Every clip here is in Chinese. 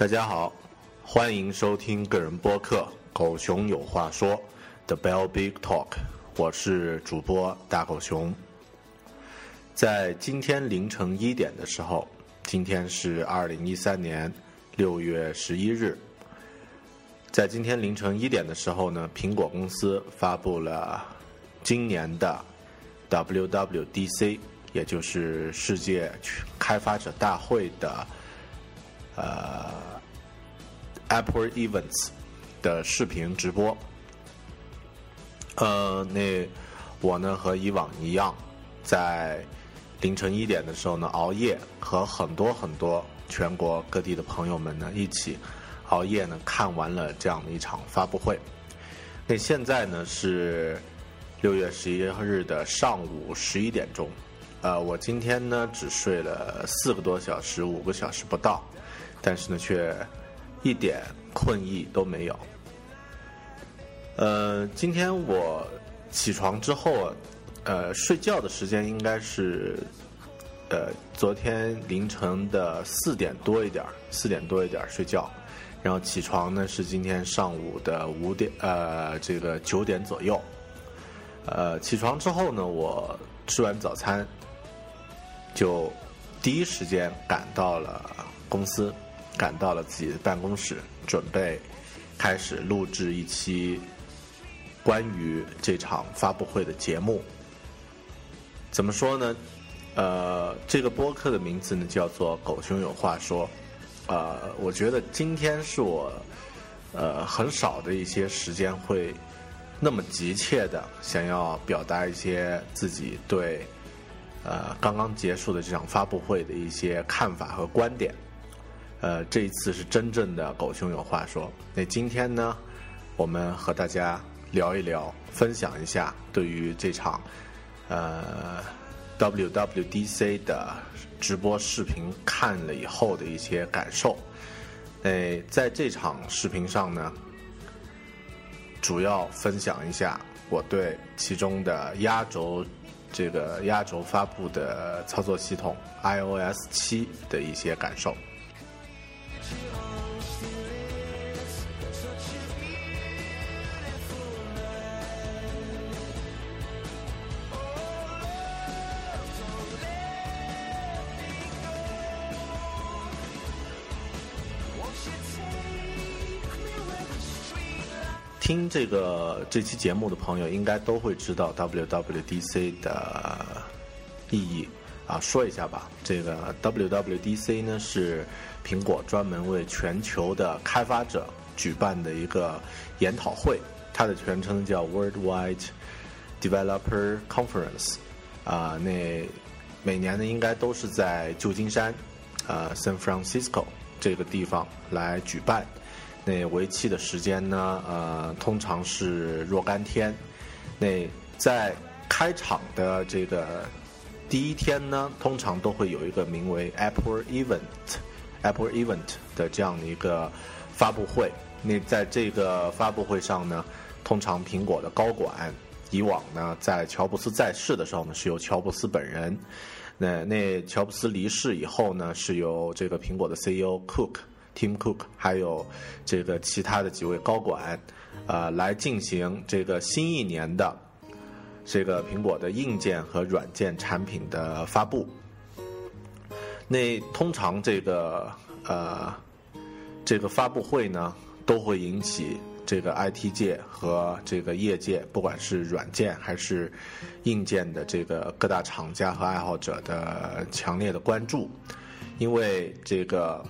大家好，欢迎收听个人播客《狗熊有话说》The Bell Big Talk，我是主播大狗熊。在今天凌晨一点的时候，今天是二零一三年六月十一日，在今天凌晨一点的时候呢，苹果公司发布了今年的 WWDC，也就是世界开发者大会的。呃，Apple Events 的视频直播，呃，那我呢和以往一样，在凌晨一点的时候呢熬夜，和很多很多全国各地的朋友们呢一起熬夜呢看完了这样的一场发布会。那现在呢是六月十一日的上午十一点钟，呃，我今天呢只睡了四个多小时，五个小时不到。但是呢，却一点困意都没有。呃，今天我起床之后，呃，睡觉的时间应该是呃昨天凌晨的四点多一点四点多一点睡觉，然后起床呢是今天上午的五点呃这个九点左右。呃，起床之后呢，我吃完早餐，就第一时间赶到了公司。赶到了自己的办公室，准备开始录制一期关于这场发布会的节目。怎么说呢？呃，这个播客的名字呢叫做《狗熊有话说》。呃，我觉得今天是我呃很少的一些时间会那么急切的想要表达一些自己对呃刚刚结束的这场发布会的一些看法和观点。呃，这一次是真正的狗熊有话说。那今天呢，我们和大家聊一聊，分享一下对于这场呃 WWDC 的直播视频看了以后的一些感受。诶，在这场视频上呢，主要分享一下我对其中的压轴这个压轴发布的操作系统 iOS 七的一些感受。听这个这期节目的朋友应该都会知道 WWDC 的意义啊，说一下吧。这个 WWDC 呢是苹果专门为全球的开发者举办的一个研讨会，它的全称叫 Worldwide Developer Conference。啊，那每年呢应该都是在旧金山，呃，San Francisco 这个地方来举办。那为期的时间呢？呃，通常是若干天。那在开场的这个第一天呢，通常都会有一个名为 Apple Event，Apple Event 的这样的一个发布会。那在这个发布会上呢，通常苹果的高管以往呢，在乔布斯在世的时候呢，是由乔布斯本人。那那乔布斯离世以后呢，是由这个苹果的 CEO Cook Tim Cook，还有这个其他的几位高管，呃，来进行这个新一年的这个苹果的硬件和软件产品的发布。那通常这个呃这个发布会呢，都会引起。这个 IT 界和这个业界，不管是软件还是硬件的这个各大厂家和爱好者的强烈的关注，因为这个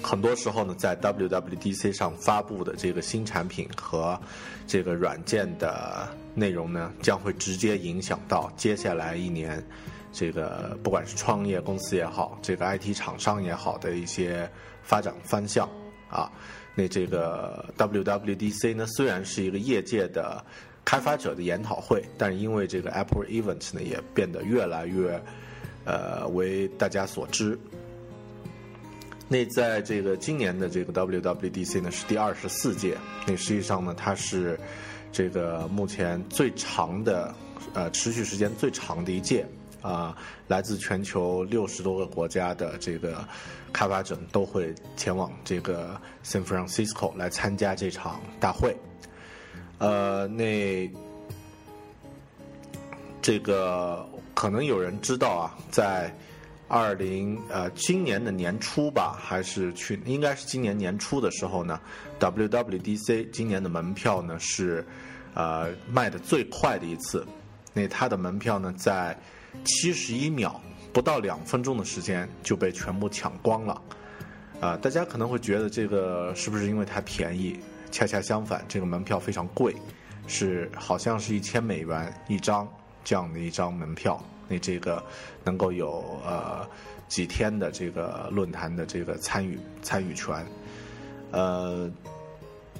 很多时候呢，在 WWDC 上发布的这个新产品和这个软件的内容呢，将会直接影响到接下来一年这个不管是创业公司也好，这个 IT 厂商也好的一些发展方向啊。那这个 WWDC 呢，虽然是一个业界的开发者的研讨会，但是因为这个 Apple Event 呢，也变得越来越呃为大家所知。那在这个今年的这个 WWDC 呢，是第二十四届。那实际上呢，它是这个目前最长的呃持续时间最长的一届。啊，来自全球六十多个国家的这个开发者都会前往这个 San Francisco 来参加这场大会。呃，那这个可能有人知道啊，在二零呃今年的年初吧，还是去应该是今年年初的时候呢，WWDC 今年的门票呢是呃卖的最快的一次。那它的门票呢在七十一秒，不到两分钟的时间就被全部抢光了，啊，大家可能会觉得这个是不是因为它便宜？恰恰相反，这个门票非常贵，是好像是一千美元一张这样的一张门票，那这个能够有呃几天的这个论坛的这个参与参与权，呃，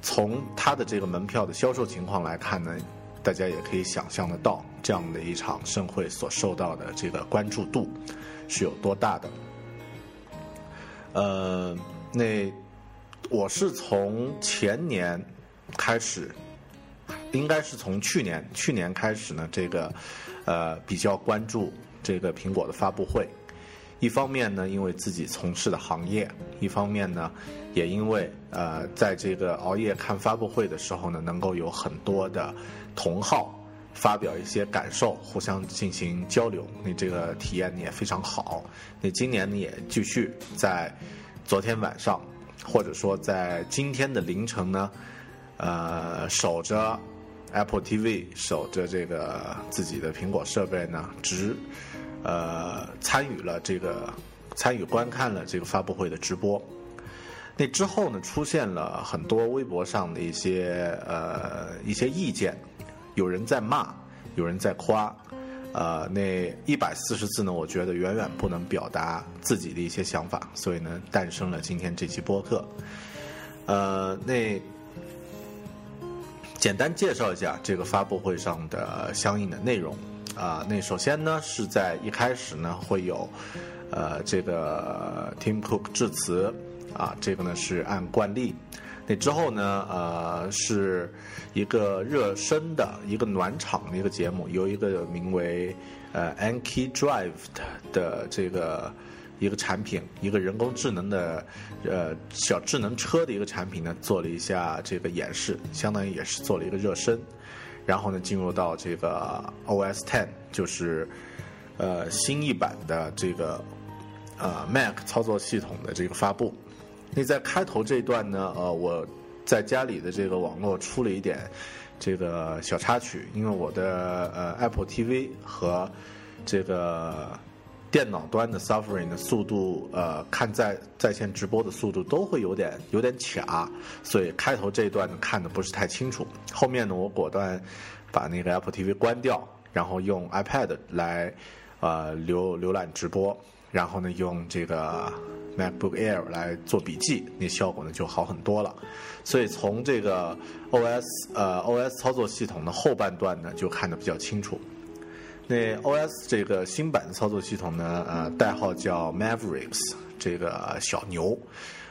从它的这个门票的销售情况来看呢。大家也可以想象得到，这样的一场盛会所受到的这个关注度是有多大的。呃，那我是从前年开始，应该是从去年去年开始呢，这个呃比较关注这个苹果的发布会。一方面呢，因为自己从事的行业；一方面呢，也因为呃，在这个熬夜看发布会的时候呢，能够有很多的同好发表一些感受，互相进行交流，你这个体验也非常好。那今年呢，也继续在昨天晚上，或者说在今天的凌晨呢，呃，守着 Apple TV，守着这个自己的苹果设备呢，直。呃，参与了这个，参与观看了这个发布会的直播。那之后呢，出现了很多微博上的一些呃一些意见，有人在骂，有人在夸。呃，那一百四十字呢，我觉得远远不能表达自己的一些想法，所以呢，诞生了今天这期播客。呃，那简单介绍一下这个发布会上的相应的内容。啊，那首先呢，是在一开始呢会有，呃，这个 Tim Cook 致辞，啊，这个呢是按惯例。那之后呢，呃，是一个热身的一个暖场的一个节目，由一个名为呃 Anki Drive 的这个一个产品，一个人工智能的呃小智能车的一个产品呢，做了一下这个演示，相当于也是做了一个热身。然后呢，进入到这个 OS Ten，就是呃新一版的这个呃 Mac 操作系统的这个发布。那在开头这一段呢，呃，我在家里的这个网络出了一点这个小插曲，因为我的呃 Apple TV 和这个。电脑端的 Suffering 的速度，呃，看在在线直播的速度都会有点有点卡，所以开头这一段呢看的不是太清楚。后面呢，我果断把那个 Apple TV 关掉，然后用 iPad 来呃浏浏览直播，然后呢用这个 MacBook Air 来做笔记，那效果呢就好很多了。所以从这个 OS 呃 OS 操作系统的后半段呢就看得比较清楚。那 OS 这个新版的操作系统呢，呃，代号叫 Mavericks，这个小牛，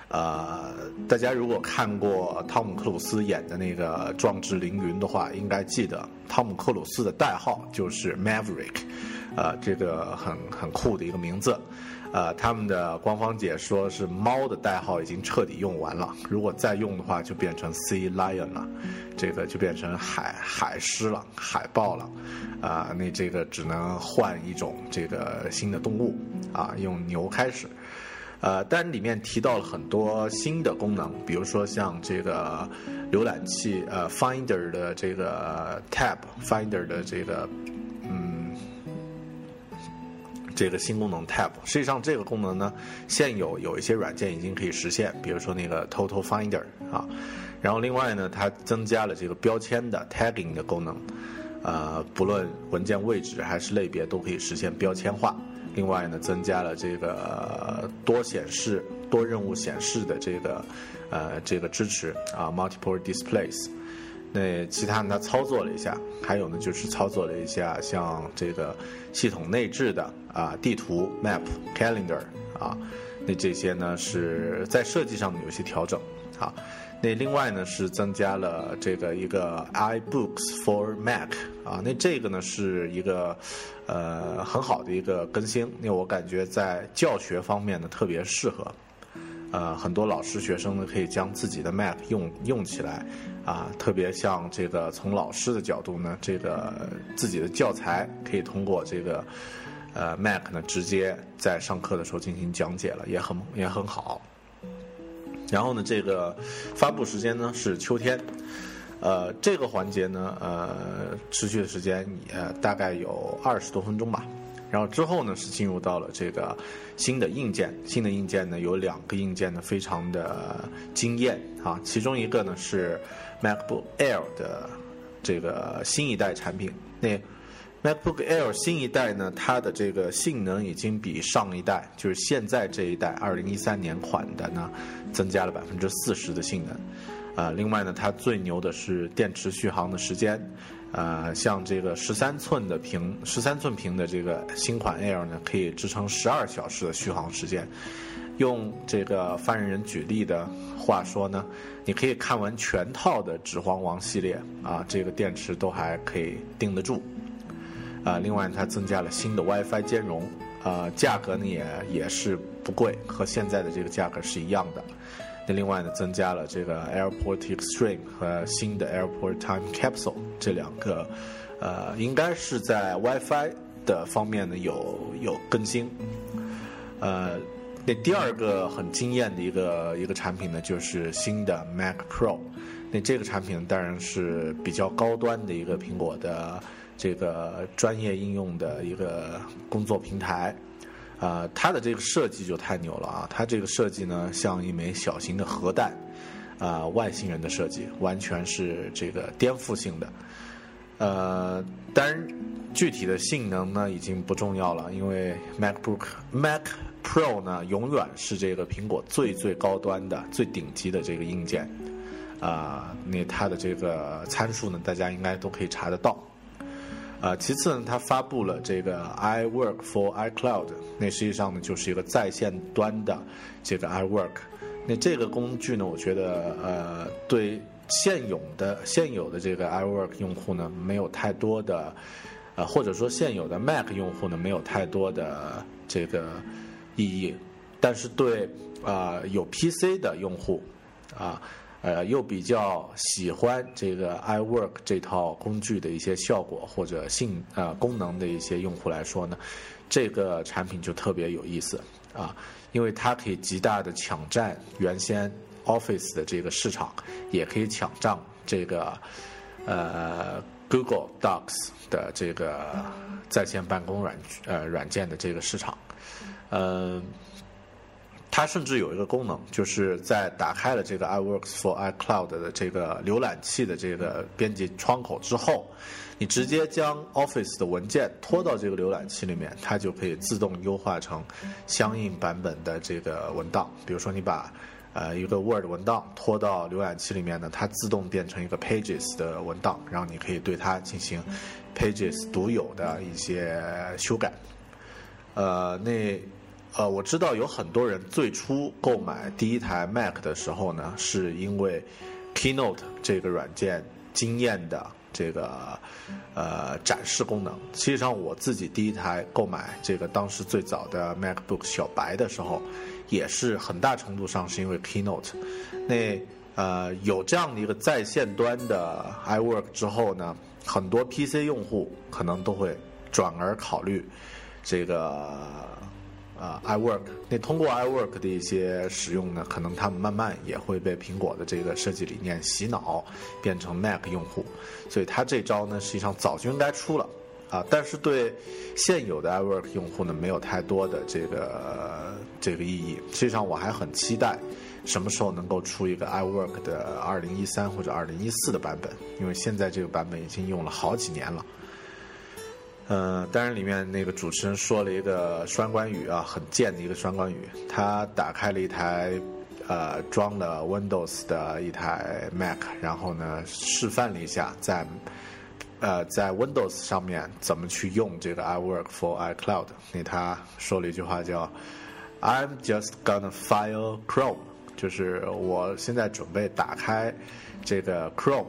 呃，大家如果看过汤姆克鲁斯演的那个《壮志凌云》的话，应该记得汤姆克鲁斯的代号就是 Maverick，呃，这个很很酷的一个名字。呃，他们的官方解说是猫的代号已经彻底用完了，如果再用的话就变成 Sea Lion 了，这个就变成海海狮了，海豹了，啊，那这个只能换一种这个新的动物，啊，用牛开始，呃，但里面提到了很多新的功能，比如说像这个浏览器呃 Finder 的这个 Tab Finder 的这个。这个新功能 Tab，实际上这个功能呢，现有有一些软件已经可以实现，比如说那个 Total Finder 啊，然后另外呢，它增加了这个标签的 Tagging 的功能，呃，不论文件位置还是类别都可以实现标签化。另外呢，增加了这个多显示、多任务显示的这个呃这个支持啊，Multiple Displays。那其他呢，他操作了一下，还有呢，就是操作了一下像这个系统内置的啊地图 Map Calendar 啊，那这些呢是在设计上有些调整啊。那另外呢是增加了这个一个 iBooks for Mac 啊，那这个呢是一个呃很好的一个更新，那我感觉在教学方面呢特别适合。呃，很多老师学生呢可以将自己的 Mac 用用起来，啊，特别像这个从老师的角度呢，这个自己的教材可以通过这个呃 Mac 呢直接在上课的时候进行讲解了，也很也很好。然后呢，这个发布时间呢是秋天，呃，这个环节呢，呃，持续的时间也大概有二十多分钟吧。然后之后呢，是进入到了这个新的硬件。新的硬件呢，有两个硬件呢，非常的惊艳啊。其中一个呢是 MacBook Air 的这个新一代产品。那 MacBook Air 新一代呢，它的这个性能已经比上一代，就是现在这一代二零一三年款的呢，增加了百分之四十的性能。啊，另外呢，它最牛的是电池续航的时间。呃，像这个十三寸的屏，十三寸屏的这个新款 Air 呢，可以支撑十二小时的续航时间。用这个发言人举例的话说呢，你可以看完全套的《指环王》系列啊，这个电池都还可以顶得住。啊，另外它增加了新的 WiFi 兼容，啊，价格呢也也是不贵，和现在的这个价格是一样的。那另外呢，增加了这个 Airport Extreme 和新的 Airport Time Capsule 这两个，呃，应该是在 WiFi 的方面呢有有更新。呃，那第二个很惊艳的一个一个产品呢，就是新的 Mac Pro。那这个产品当然是比较高端的一个苹果的这个专业应用的一个工作平台。啊，它的这个设计就太牛了啊！它这个设计呢，像一枚小型的核弹，啊，外星人的设计，完全是这个颠覆性的。呃，当然，具体的性能呢，已经不重要了，因为 MacBook Mac Pro 呢，永远是这个苹果最最高端的、最顶级的这个硬件。啊，那它的这个参数呢，大家应该都可以查得到。啊，其次呢，它发布了这个 iWork for iCloud，那实际上呢就是一个在线端的这个 iWork。那这个工具呢，我觉得呃，对现有的现有的这个 iWork 用户呢，没有太多的，呃，或者说现有的 Mac 用户呢，没有太多的这个意义。但是对啊有 PC 的用户啊。呃又比较喜欢这个 iWork 这套工具的一些效果或者性呃功能的一些用户来说呢，这个产品就特别有意思啊，因为它可以极大的抢占原先 Office 的这个市场，也可以抢占这个呃 Google Docs 的这个在线办公软呃软件的这个市场，嗯。它甚至有一个功能，就是在打开了这个 iWorks for iCloud 的这个浏览器的这个编辑窗口之后，你直接将 Office 的文件拖到这个浏览器里面，它就可以自动优化成相应版本的这个文档。比如说，你把呃一个 Word 文档拖到浏览器里面呢，它自动变成一个 Pages 的文档，然后你可以对它进行 Pages 独有的一些修改。呃，那呃，我知道有很多人最初购买第一台 Mac 的时候呢，是因为 Keynote 这个软件惊艳的这个呃展示功能。实际上，我自己第一台购买这个当时最早的 MacBook 小白的时候，也是很大程度上是因为 Keynote。那呃有这样的一个在线端的 iWork 之后呢，很多 PC 用户可能都会转而考虑这个。啊，iWork，那通过 iWork 的一些使用呢，可能他们慢慢也会被苹果的这个设计理念洗脑，变成 Mac 用户。所以他这招呢，实际上早就应该出了啊。但是对现有的 iWork 用户呢，没有太多的这个这个意义。实际上，我还很期待什么时候能够出一个 iWork 的2013或者2014的版本，因为现在这个版本已经用了好几年了。嗯，当然，里面那个主持人说了一个双关语啊，很贱的一个双关语。他打开了一台，呃，装了 Windows 的一台 Mac，然后呢，示范了一下在，呃，在 Windows 上面怎么去用这个 iWork for iCloud。那他说了一句话叫：“I'm just gonna fire Chrome”，就是我现在准备打开这个 Chrome。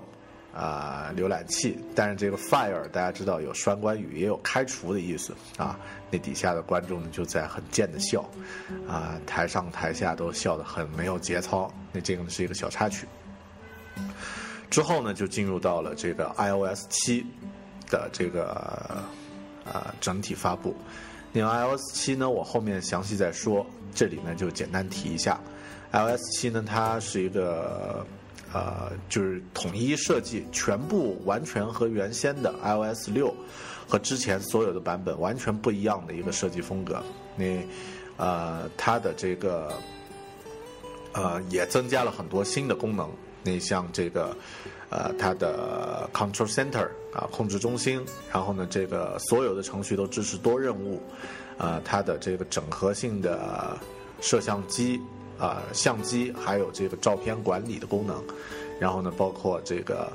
啊，浏览器，但是这个 fire 大家知道有双关语，也有开除的意思啊。那底下的观众呢就在很贱的笑，啊，台上台下都笑得很没有节操。那这个呢是一个小插曲。之后呢就进入到了这个 iOS 七的这个啊整体发布。那 iOS 七呢我后面详细再说，这里呢就简单提一下，iOS 七呢它是一个。呃，就是统一设计，全部完全和原先的 iOS 六和之前所有的版本完全不一样的一个设计风格。那呃，它的这个呃也增加了很多新的功能。那像这个呃，它的 Control Center 啊，控制中心，然后呢，这个所有的程序都支持多任务。呃，它的这个整合性的摄像机。啊，相机还有这个照片管理的功能，然后呢，包括这个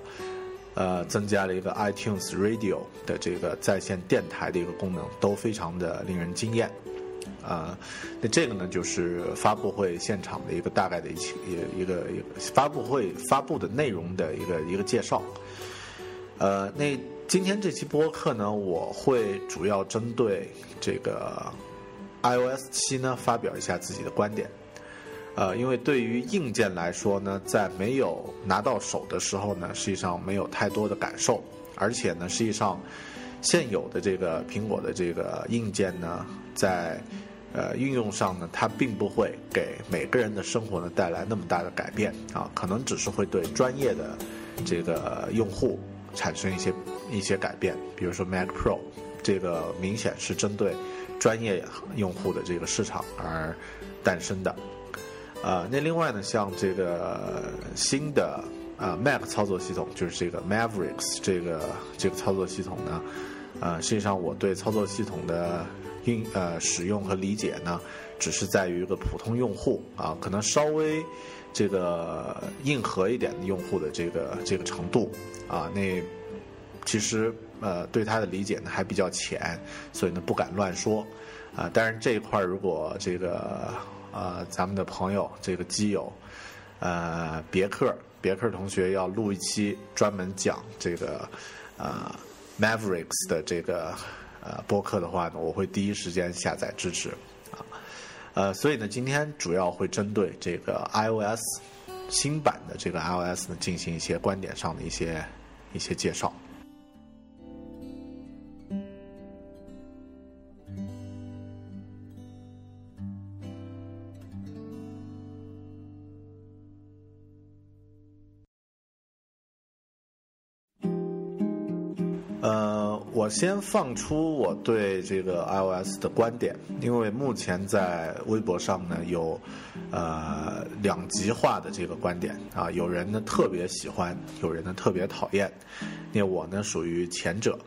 呃，增加了一个 iTunes Radio 的这个在线电台的一个功能，都非常的令人惊艳。啊，那这个呢，就是发布会现场的一个大概的一一一个一个发布会发布的内容的一个一个介绍。呃，那今天这期播客呢，我会主要针对这个 iOS 七呢，发表一下自己的观点。呃，因为对于硬件来说呢，在没有拿到手的时候呢，实际上没有太多的感受，而且呢，实际上现有的这个苹果的这个硬件呢，在呃运用上呢，它并不会给每个人的生活呢带来那么大的改变啊，可能只是会对专业的这个用户产生一些一些改变，比如说 Mac Pro，这个明显是针对专业用户的这个市场而诞生的。啊，那另外呢，像这个新的啊 Mac 操作系统，就是这个 Mavericks 这个这个操作系统呢，啊，实际上我对操作系统的运呃使用和理解呢，只是在于一个普通用户啊，可能稍微这个硬核一点的用户的这个这个程度啊，那其实呃对它的理解呢还比较浅，所以呢不敢乱说啊。但是这一块如果这个。呃，咱们的朋友这个基友，呃，别克别克同学要录一期专门讲这个呃 Mavericks 的这个呃播客的话呢，我会第一时间下载支持啊。呃，所以呢，今天主要会针对这个 iOS 新版的这个 iOS 呢，进行一些观点上的一些一些介绍。先放出我对这个 iOS 的观点，因为目前在微博上呢有，呃两极化的这个观点啊，有人呢特别喜欢，有人呢特别讨厌，那我呢属于前者。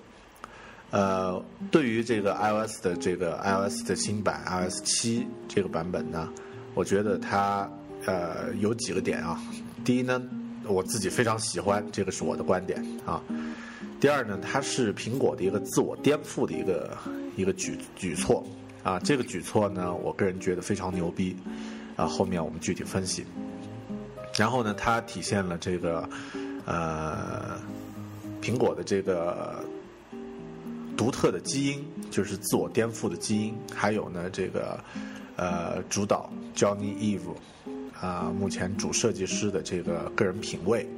呃，对于这个 iOS 的这个 iOS 的新版 iOS 七这个版本呢，我觉得它呃有几个点啊，第一呢，我自己非常喜欢，这个是我的观点啊。第二呢，它是苹果的一个自我颠覆的一个一个举举措啊，这个举措呢，我个人觉得非常牛逼，啊，后面我们具体分析。然后呢，它体现了这个呃苹果的这个独特的基因，就是自我颠覆的基因，还有呢这个呃主导 Johnny Eve 啊，目前主设计师的这个个人品味。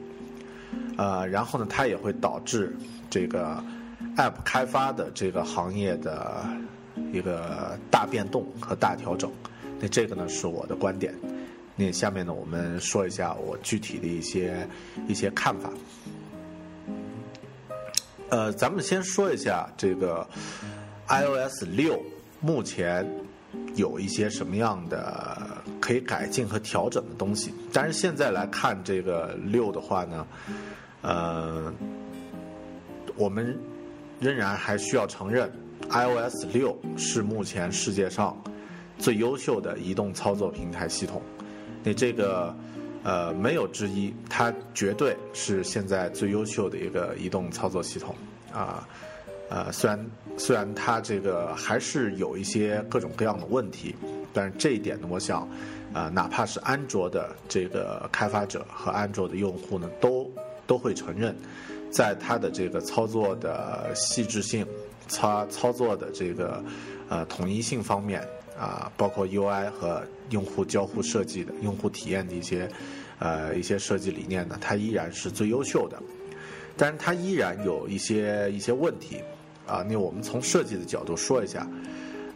呃，然后呢，它也会导致这个 App 开发的这个行业的一个大变动和大调整。那这个呢，是我的观点。那下面呢，我们说一下我具体的一些一些看法。呃，咱们先说一下这个 iOS 六目前有一些什么样的可以改进和调整的东西。但是现在来看这个六的话呢，呃，我们仍然还需要承认，iOS 六是目前世界上最优秀的移动操作平台系统。那这个，呃，没有之一，它绝对是现在最优秀的一个移动操作系统啊。呃，虽然虽然它这个还是有一些各种各样的问题，但是这一点呢，我想，啊，哪怕是安卓的这个开发者和安卓的用户呢，都都会承认，在它的这个操作的细致性、操操作的这个呃统一性方面。啊，包括 UI 和用户交互设计的用户体验的一些，呃，一些设计理念呢，它依然是最优秀的，但是它依然有一些一些问题，啊，那我们从设计的角度说一下，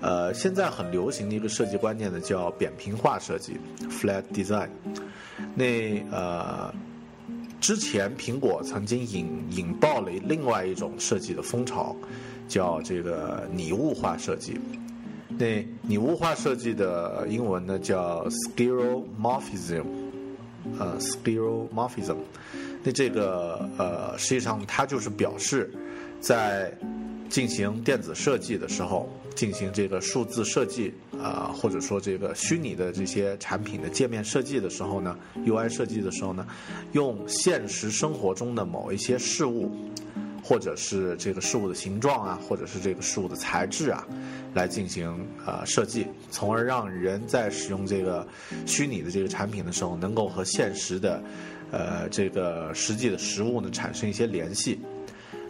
呃，现在很流行的一个设计观念呢，叫扁平化设计 （flat design）。那呃，之前苹果曾经引引爆了另外一种设计的风潮，叫这个拟物化设计。那拟物化设计的英文呢叫 skilomorphism，呃 skilomorphism。那这个呃实际上它就是表示在进行电子设计的时候，进行这个数字设计啊，或者说这个虚拟的这些产品的界面设计的时候呢，UI 设计的时候呢，用现实生活中的某一些事物。或者是这个事物的形状啊，或者是这个事物的材质啊，来进行呃设计，从而让人在使用这个虚拟的这个产品的时候，能够和现实的呃这个实际的实物呢产生一些联系。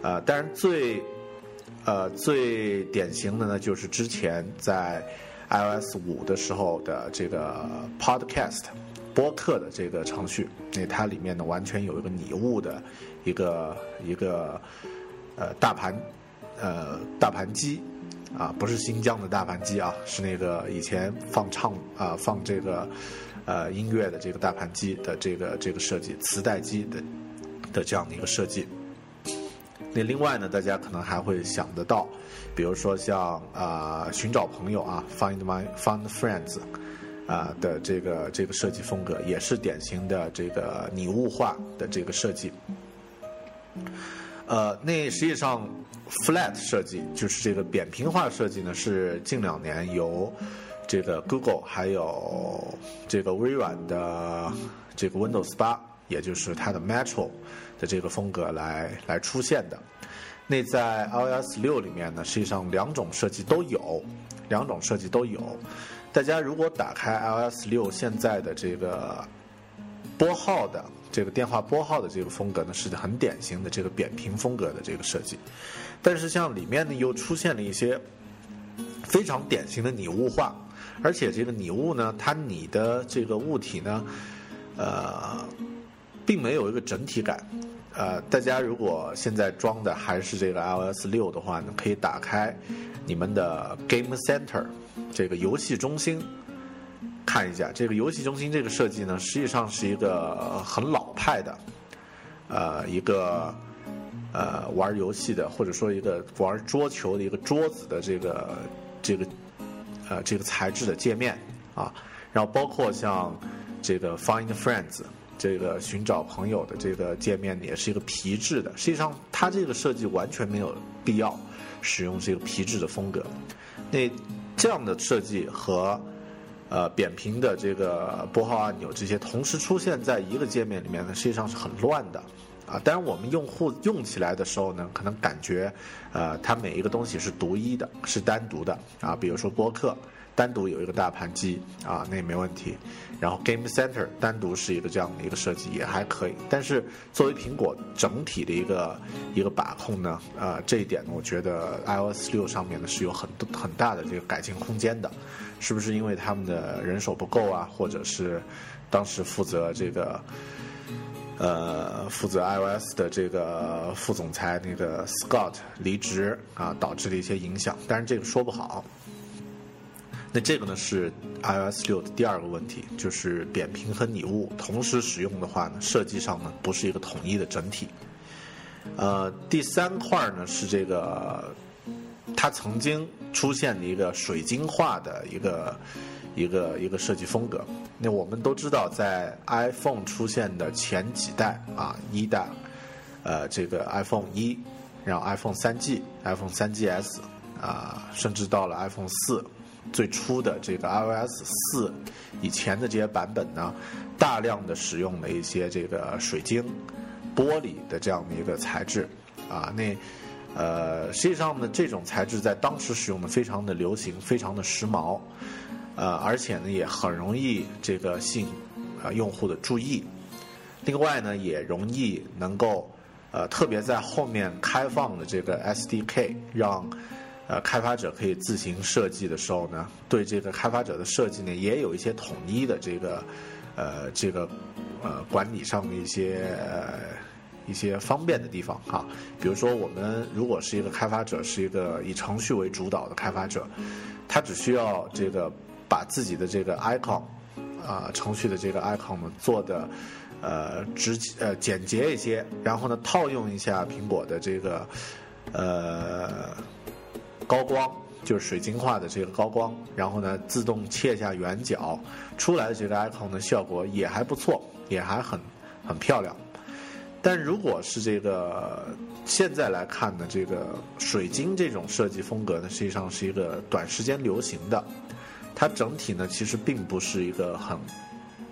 呃，当然最呃最典型的呢，就是之前在 iOS 五的时候的这个 Podcast 播客的这个程序，那它里面呢完全有一个拟物的。一个一个呃大盘呃大盘机啊，不是新疆的大盘机啊，是那个以前放唱啊放这个呃音乐的这个大盘机的这个这个设计，磁带机的的这样的一个设计。那另外呢，大家可能还会想得到，比如说像啊寻找朋友啊，Find My Find Friends 啊的这个这个设计风格，也是典型的这个拟物化的这个设计。呃，那实际上，flat 设计就是这个扁平化设计呢，是近两年由这个 Google 还有这个微软的这个 Windows 八，也就是它的 Metro 的这个风格来来出现的。那在 iOS 六里面呢，实际上两种设计都有，两种设计都有。大家如果打开 iOS 六现在的这个拨号的。这个电话拨号的这个风格呢，是很典型的这个扁平风格的这个设计，但是像里面呢又出现了一些非常典型的拟物化，而且这个拟物呢，它拟的这个物体呢，呃，并没有一个整体感。呃，大家如果现在装的还是这个 iOS 六的话呢，可以打开你们的 Game Center 这个游戏中心。看一下这个游戏中心这个设计呢，实际上是一个很老派的，呃，一个呃玩游戏的或者说一个玩桌球的一个桌子的这个这个呃这个材质的界面啊，然后包括像这个 Find Friends 这个寻找朋友的这个界面也是一个皮质的，实际上它这个设计完全没有必要使用这个皮质的风格，那这样的设计和。呃，扁平的这个拨号按钮这些同时出现在一个界面里面呢，实际上是很乱的，啊。当然，我们用户用起来的时候呢，可能感觉，呃，它每一个东西是独一的，是单独的啊。比如说播客，单独有一个大盘机啊，那也没问题。然后 Game Center 单独是一个这样的一个设计也还可以。但是作为苹果整体的一个一个把控呢，呃，这一点呢，我觉得 iOS 六上面呢是有很很大的这个改进空间的。是不是因为他们的人手不够啊，或者是当时负责这个呃负责 iOS 的这个副总裁那个 Scott 离职啊，导致的一些影响？但是这个说不好。那这个呢是 iOS 六的第二个问题，就是扁平和拟物同时使用的话呢，设计上呢不是一个统一的整体。呃，第三块呢是这个。它曾经出现的一个水晶化的一个一个一个设计风格。那我们都知道，在 iPhone 出现的前几代啊，一代，呃，这个 iPhone 一，然后 iPhone 三 G、iPhone 三 GS 啊，甚至到了 iPhone 四，最初的这个 iOS 四以前的这些版本呢，大量的使用了一些这个水晶玻璃的这样的一个材质啊，那。呃，实际上呢，这种材质在当时使用的非常的流行，非常的时髦，呃，而且呢也很容易这个吸引啊用户的注意。另外呢，也容易能够呃，特别在后面开放的这个 SDK，让呃开发者可以自行设计的时候呢，对这个开发者的设计呢也有一些统一的这个呃这个呃管理上的一些。一些方便的地方哈，比如说我们如果是一个开发者，是一个以程序为主导的开发者，他只需要这个把自己的这个 icon 啊程序的这个 icon 呢做的呃直呃简洁一些，然后呢套用一下苹果的这个呃高光，就是水晶化的这个高光，然后呢自动切下圆角，出来的这个 icon 的效果也还不错，也还很很漂亮。但如果是这个现在来看呢，这个水晶这种设计风格呢，实际上是一个短时间流行的，它整体呢其实并不是一个很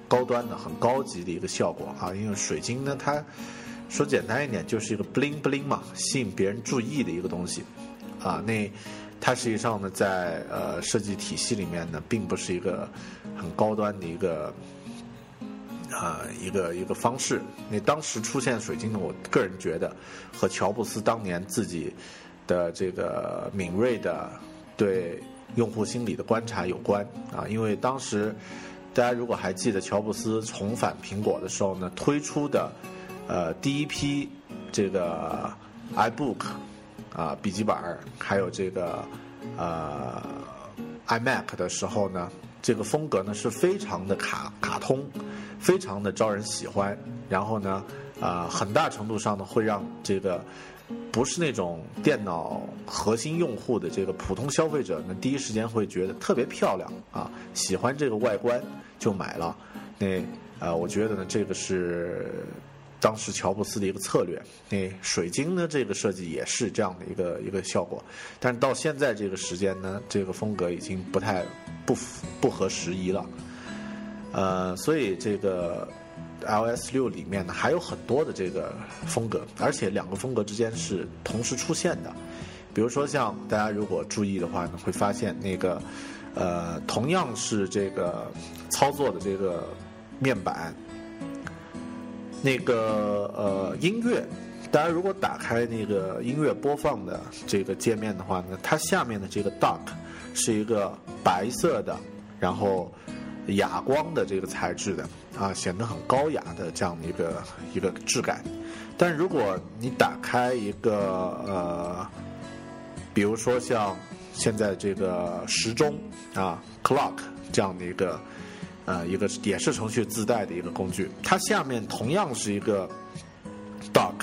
高端的、很高级的一个效果啊。因为水晶呢，它说简单一点就是一个 bling bling 嘛，吸引别人注意的一个东西啊。那它实际上呢，在呃设计体系里面呢，并不是一个很高端的一个。啊，一个一个方式。那当时出现水晶呢，我个人觉得和乔布斯当年自己的这个敏锐的对用户心理的观察有关啊。因为当时大家如果还记得乔布斯重返苹果的时候呢，推出的呃第一批这个 iBook 啊笔记本，还有这个呃 iMac 的时候呢，这个风格呢是非常的卡卡通。非常的招人喜欢，然后呢，啊，很大程度上呢会让这个不是那种电脑核心用户的这个普通消费者呢，第一时间会觉得特别漂亮啊，喜欢这个外观就买了。那呃，我觉得呢，这个是当时乔布斯的一个策略。那水晶呢，这个设计也是这样的一个一个效果，但是到现在这个时间呢，这个风格已经不太不不合时宜了。呃，所以这个 iOS 六里面呢还有很多的这个风格，而且两个风格之间是同时出现的。比如说，像大家如果注意的话呢，会发现那个呃，同样是这个操作的这个面板，那个呃音乐，大家如果打开那个音乐播放的这个界面的话呢，它下面的这个 Dock 是一个白色的，然后。哑光的这个材质的啊，显得很高雅的这样的一个一个质感。但如果你打开一个呃，比如说像现在这个时钟啊，clock 这样的一个呃一个也是程序自带的一个工具，它下面同样是一个 dock，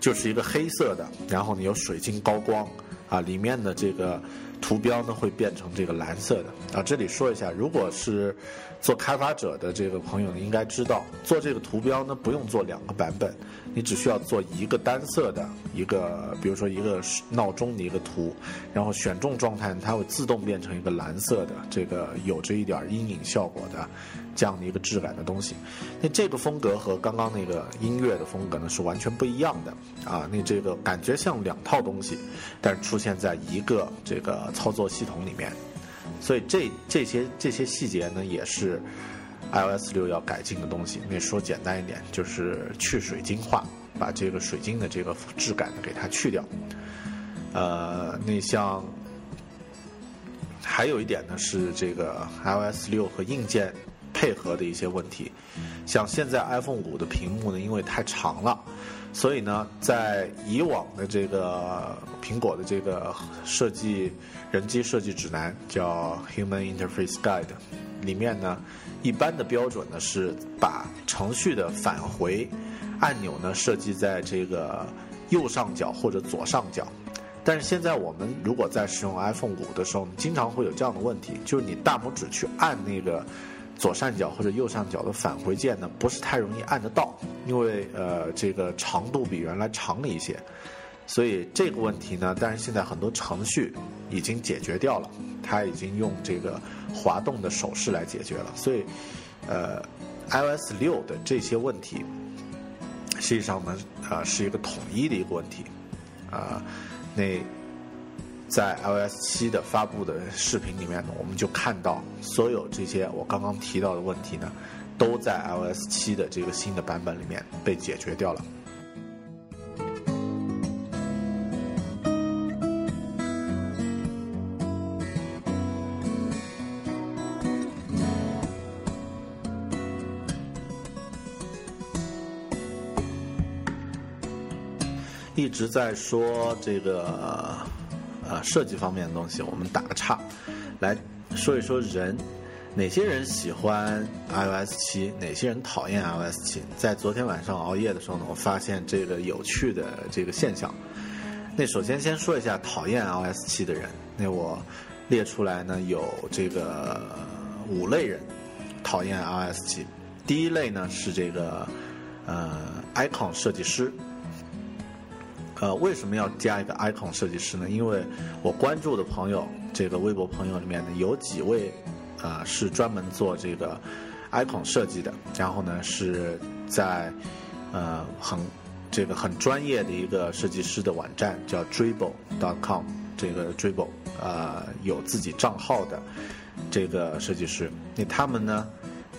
就是一个黑色的，然后呢有水晶高光啊，里面的这个图标呢会变成这个蓝色的啊。这里说一下，如果是做开发者的这个朋友呢，应该知道做这个图标呢不用做两个版本，你只需要做一个单色的一个，比如说一个闹钟的一个图，然后选中状态，它会自动变成一个蓝色的，这个有着一点阴影效果的这样的一个质感的东西。那这个风格和刚刚那个音乐的风格呢是完全不一样的啊。那这个感觉像两套东西，但是出现在一个这个操作系统里面。所以这这些这些细节呢，也是 iOS 六要改进的东西。那说简单一点，就是去水晶化，把这个水晶的这个质感呢给它去掉。呃，那像还有一点呢是这个 iOS 六和硬件配合的一些问题。像现在 iPhone 五的屏幕呢，因为太长了，所以呢，在以往的这个苹果的这个设计人机设计指南叫 Human Interface Guide 里面呢，一般的标准呢是把程序的返回按钮呢设计在这个右上角或者左上角。但是现在我们如果在使用 iPhone 五的时候，经常会有这样的问题，就是你大拇指去按那个。左上角或者右上角的返回键呢，不是太容易按得到，因为呃这个长度比原来长了一些，所以这个问题呢，但是现在很多程序已经解决掉了，它已经用这个滑动的手势来解决了，所以呃 iOS 六的这些问题，实际上呢啊是一个统一的一个问题啊那。在 iOS 七的发布的视频里面呢，我们就看到所有这些我刚刚提到的问题呢，都在 iOS 七的这个新的版本里面被解决掉了。一直在说这个。啊，设计方面的东西我们打个岔，来说一说人，哪些人喜欢 iOS 七，哪些人讨厌 iOS 七？在昨天晚上熬夜的时候呢，我发现这个有趣的这个现象。那首先先说一下讨厌 iOS 七的人，那我列出来呢有这个五类人讨厌 iOS 七。第一类呢是这个呃 icon 设计师。呃，为什么要加一个 icon 设计师呢？因为我关注的朋友，这个微博朋友里面呢，有几位，啊，是专门做这个 icon 设计的，然后呢，是在呃很这个很专业的一个设计师的网站叫 dribble.com，这个 dribble 啊有自己账号的这个设计师，那他们呢？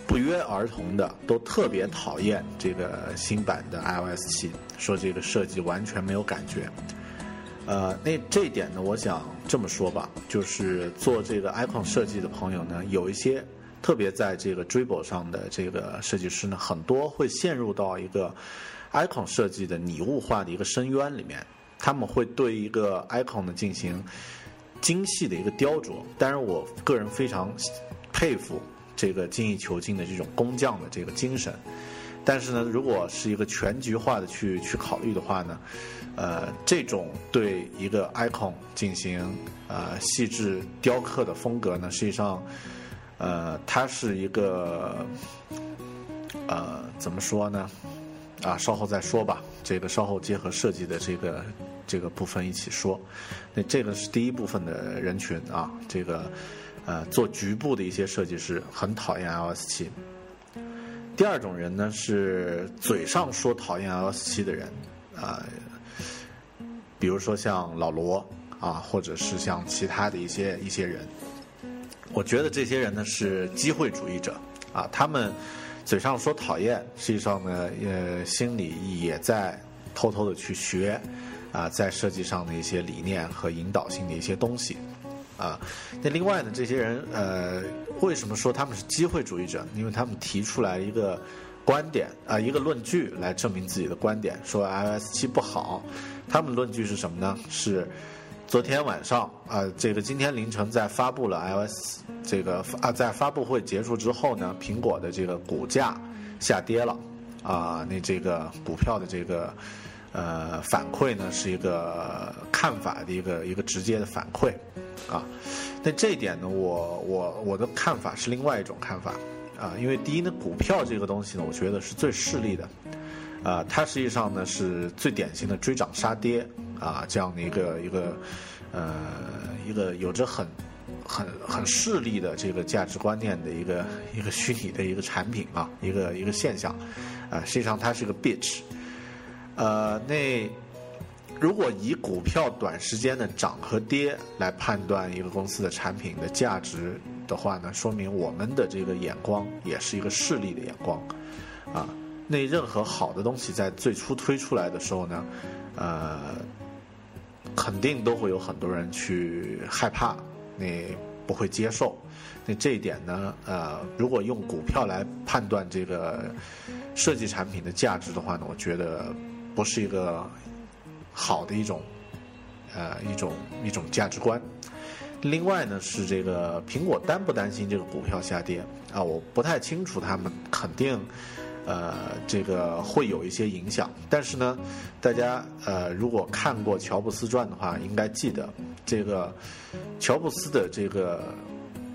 不约而同的都特别讨厌这个新版的 iOS 七，说这个设计完全没有感觉。呃，那这一点呢，我想这么说吧，就是做这个 icon 设计的朋友呢，有一些特别在这个 Dribble 上的这个设计师呢，很多会陷入到一个 icon 设计的拟物化的一个深渊里面，他们会对一个 icon 呢进行精细的一个雕琢。当然，我个人非常佩服。这个精益求精的这种工匠的这个精神，但是呢，如果是一个全局化的去去考虑的话呢，呃，这种对一个 icon 进行呃细致雕刻的风格呢，实际上，呃，它是一个呃怎么说呢？啊，稍后再说吧。这个稍后结合设计的这个这个部分一起说。那这个是第一部分的人群啊，这个。呃，做局部的一些设计师很讨厌 iOS 七。第二种人呢是嘴上说讨厌 iOS 七的人，啊，比如说像老罗啊，或者是像其他的一些一些人。我觉得这些人呢是机会主义者啊，他们嘴上说讨厌，实际上呢，呃，心里也在偷偷的去学啊，在设计上的一些理念和引导性的一些东西。啊，那另外呢，这些人呃，为什么说他们是机会主义者？因为他们提出来一个观点啊，一个论据来证明自己的观点，说 iOS 七不好。他们论据是什么呢？是昨天晚上啊，这个今天凌晨在发布了 iOS 这个啊，在发布会结束之后呢，苹果的这个股价下跌了啊，那这个股票的这个呃，反馈呢是一个看法的一个一个直接的反馈，啊，那这一点呢，我我我的看法是另外一种看法，啊，因为第一呢，股票这个东西呢，我觉得是最势利的，啊，它实际上呢是最典型的追涨杀跌啊这样的一个一个呃一个有着很很很势利的这个价值观念的一个一个虚拟的一个产品啊，一个一个现象，啊，实际上它是个 bitch。呃，那如果以股票短时间的涨和跌来判断一个公司的产品的价值的话呢，说明我们的这个眼光也是一个势利的眼光，啊，那任何好的东西在最初推出来的时候呢，呃，肯定都会有很多人去害怕，那不会接受，那这一点呢，呃，如果用股票来判断这个设计产品的价值的话呢，我觉得。不是一个好的一种，呃，一种一种价值观。另外呢，是这个苹果担不担心这个股票下跌啊？我不太清楚，他们肯定呃，这个会有一些影响。但是呢，大家呃，如果看过乔布斯传的话，应该记得这个乔布斯的这个。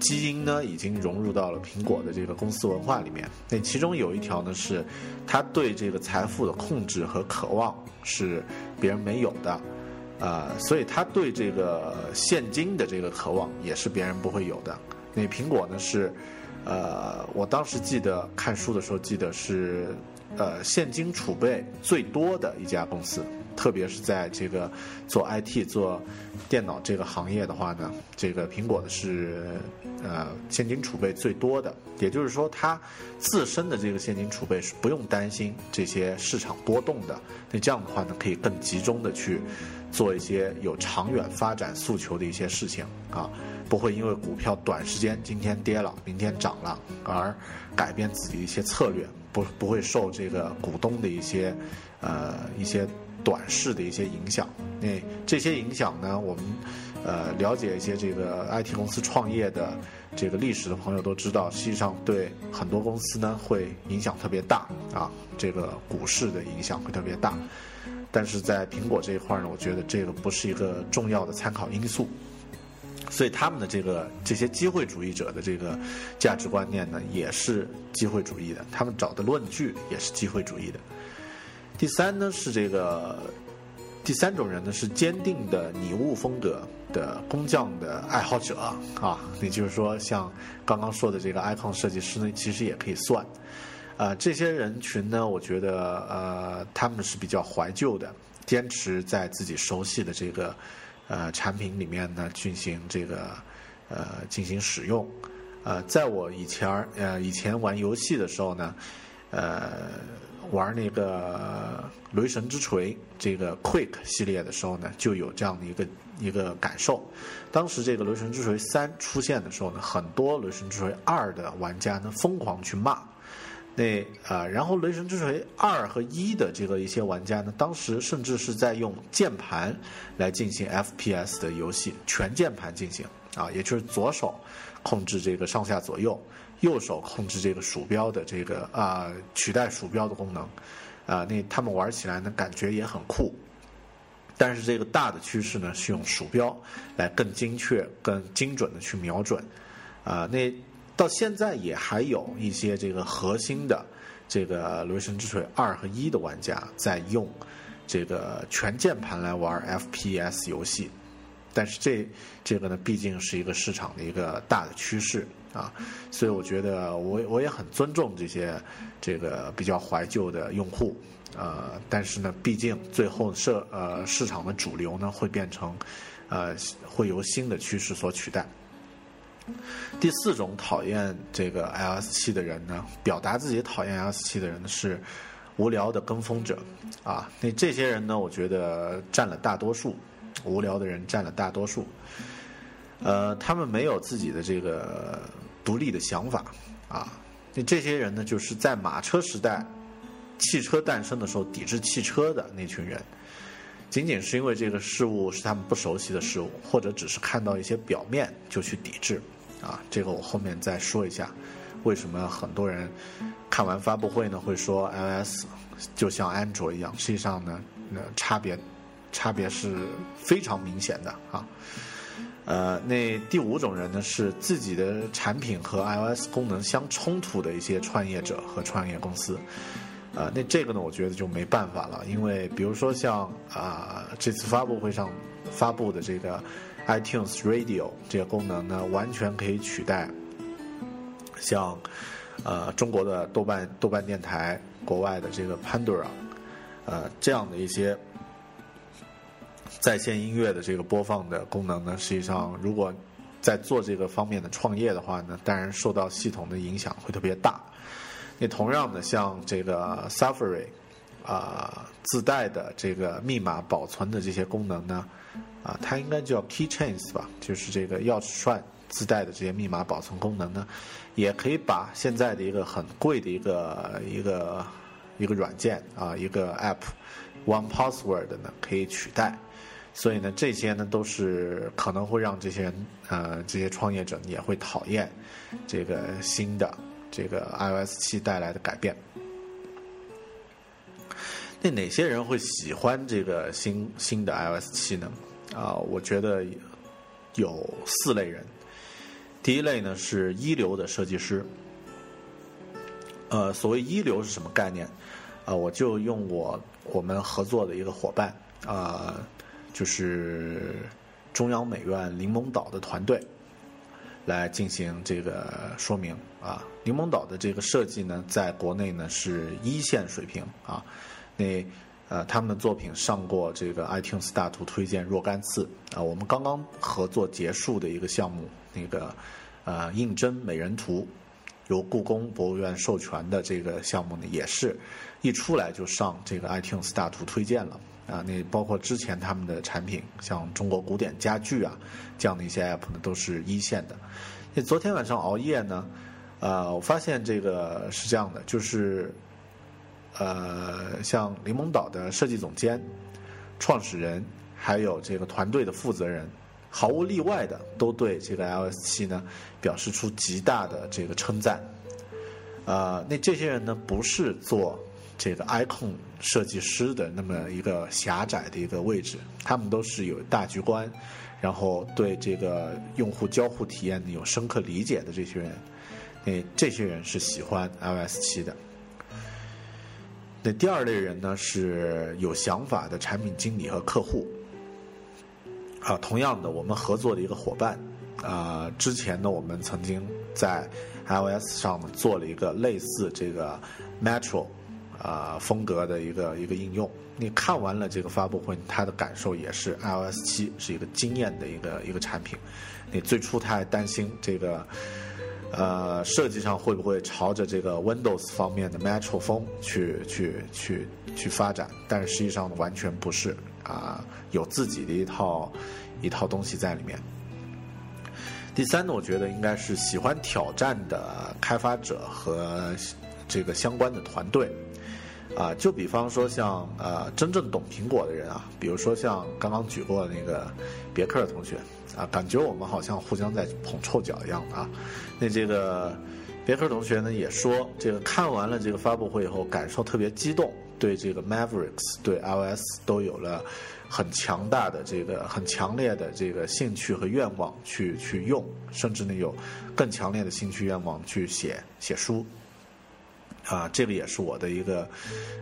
基因呢，已经融入到了苹果的这个公司文化里面。那其中有一条呢，是他对这个财富的控制和渴望是别人没有的，啊，所以他对这个现金的这个渴望也是别人不会有的。那苹果呢是，呃，我当时记得看书的时候记得是，呃，现金储备最多的一家公司。特别是在这个做 IT、做电脑这个行业的话呢，这个苹果的是呃现金储备最多的，也就是说它自身的这个现金储备是不用担心这些市场波动的。那这样的话呢，可以更集中的去做一些有长远发展诉求的一些事情啊，不会因为股票短时间今天跌了，明天涨了而改变自己一些策略，不不会受这个股东的一些呃一些。短视的一些影响，那这些影响呢？我们呃了解一些这个 IT 公司创业的这个历史的朋友都知道，实际上对很多公司呢会影响特别大啊，这个股市的影响会特别大。但是在苹果这一块呢，我觉得这个不是一个重要的参考因素，所以他们的这个这些机会主义者的这个价值观念呢，也是机会主义的，他们找的论据也是机会主义的。第三呢是这个，第三种人呢是坚定的拟物风格的工匠的爱好者啊，也就是说像刚刚说的这个 icon 设计师呢，其实也可以算，啊，这些人群呢，我觉得呃他们是比较怀旧的，坚持在自己熟悉的这个呃产品里面呢进行这个呃进行使用，呃，在我以前呃以前玩游戏的时候呢，呃。玩那个《雷神之锤》这个 Quick 系列的时候呢，就有这样的一个一个感受。当时这个《雷神之锤三》出现的时候呢，很多《雷神之锤二》的玩家呢疯狂去骂。那啊，然后《雷神之锤二》和一的这个一些玩家呢，当时甚至是在用键盘来进行 FPS 的游戏，全键盘进行啊，也就是左手控制这个上下左右。右手控制这个鼠标的这个啊，取代鼠标的功能，啊，那他们玩起来呢感觉也很酷。但是这个大的趋势呢是用鼠标来更精确、更精准的去瞄准，啊，那到现在也还有一些这个核心的这个《雷神之锤二》和一的玩家在用这个全键盘来玩 FPS 游戏，但是这这个呢毕竟是一个市场的一个大的趋势。啊，所以我觉得我我也很尊重这些这个比较怀旧的用户，呃，但是呢，毕竟最后市呃市场的主流呢会变成，呃，会由新的趋势所取代。第四种讨厌这个 iOS 七的人呢，表达自己讨厌 iOS 七的人是无聊的跟风者啊，那这些人呢，我觉得占了大多数，无聊的人占了大多数。呃，他们没有自己的这个独立的想法啊。那这些人呢，就是在马车时代，汽车诞生的时候抵制汽车的那群人，仅仅是因为这个事物是他们不熟悉的事物，或者只是看到一些表面就去抵制啊。这个我后面再说一下，为什么很多人看完发布会呢会说 iOS 就像安卓一样？实际上呢，那差别差别是非常明显的啊。呃，那第五种人呢是自己的产品和 iOS 功能相冲突的一些创业者和创业公司。呃，那这个呢，我觉得就没办法了，因为比如说像啊、这次发布会上发布的这个 iTunes Radio 这个功能呢，完全可以取代像呃中国的豆瓣豆瓣电台、国外的这个 Pandora 呃这样的一些在线音乐的这个播放的功能呢，实际上如果在做这个方面的创业的话呢，当然受到系统的影响会特别大。那同样的，像这个 Safari 啊、自带的这个密码保存的这些功能呢，啊、它应该叫 Keychains 吧，就是这个钥匙串自带的这些密码保存功能呢，也可以把现在的一个很贵的一个一个一个软件啊，一个 App One Password 呢可以取代。所以呢，这些呢都是可能会让这些人呃这些创业者也会讨厌这个新的这个 iOS 七带来的改变。那哪些人会喜欢这个新新的 iOS 七呢？啊，我觉得有四类人。第一类呢是一流的设计师。呃，所谓一流是什么概念？啊，我就用我我们合作的一个伙伴啊、就是中央美院柠檬岛的团队来进行这个说明啊。柠檬岛的这个设计呢，在国内呢是一线水平啊。那呃，他们的作品上过这个 iTunes 大图推荐若干次啊。我们刚刚合作结束的一个项目，那个呃应征美人图，由故宫博物院授权的这个项目呢，也是一出来就上这个 iTunes 大图推荐了啊。那包括之前他们的产品，像中国古典家具啊这样的一些 app 呢，都是一线的。那昨天晚上熬夜呢，呃，我发现这个是这样的，就是呃，像柠檬岛的设计总监、创始人，还有这个团队的负责人，毫无例外的都对这个 iOS 七呢表示出极大的这个称赞。呃，那这些人呢，不是做这个 icon 设计师的那么一个狭窄的一个位置，他们都是有大局观，然后对这个用户交互体验有深刻理解的这些人。那这些人是喜欢 iOS 七的。那第二类人呢，是有想法的产品经理和客户。啊，同样的，我们合作的一个伙伴，啊，之前呢，我们曾经在 iOS 上做了一个类似这个 Metro 啊风格的一个一个应用。你看完了这个发布会，他的感受也是 iOS 七是一个惊艳的一个一个产品。你最初他还担心这个。呃，设计上会不会朝着这个 Windows 方面的 Metro 风去去去去发展？但是实际上完全不是啊、有自己的一套一套东西在里面。第三呢，我觉得应该是喜欢挑战的开发者和这个相关的团队。啊，就比方说像呃真正懂苹果的人啊，比如说像刚刚举过的那个别克的同学啊，感觉我们好像互相在捧臭脚一样的啊。那这个别克同学呢也说，这个看完了这个发布会以后，感受特别激动，对这个 Mavericks 对 iOS 都有了很强大的这个很强烈的这个兴趣和愿望去去用，甚至呢有更强烈的兴趣愿望去写写书。啊，这个也是我的一个，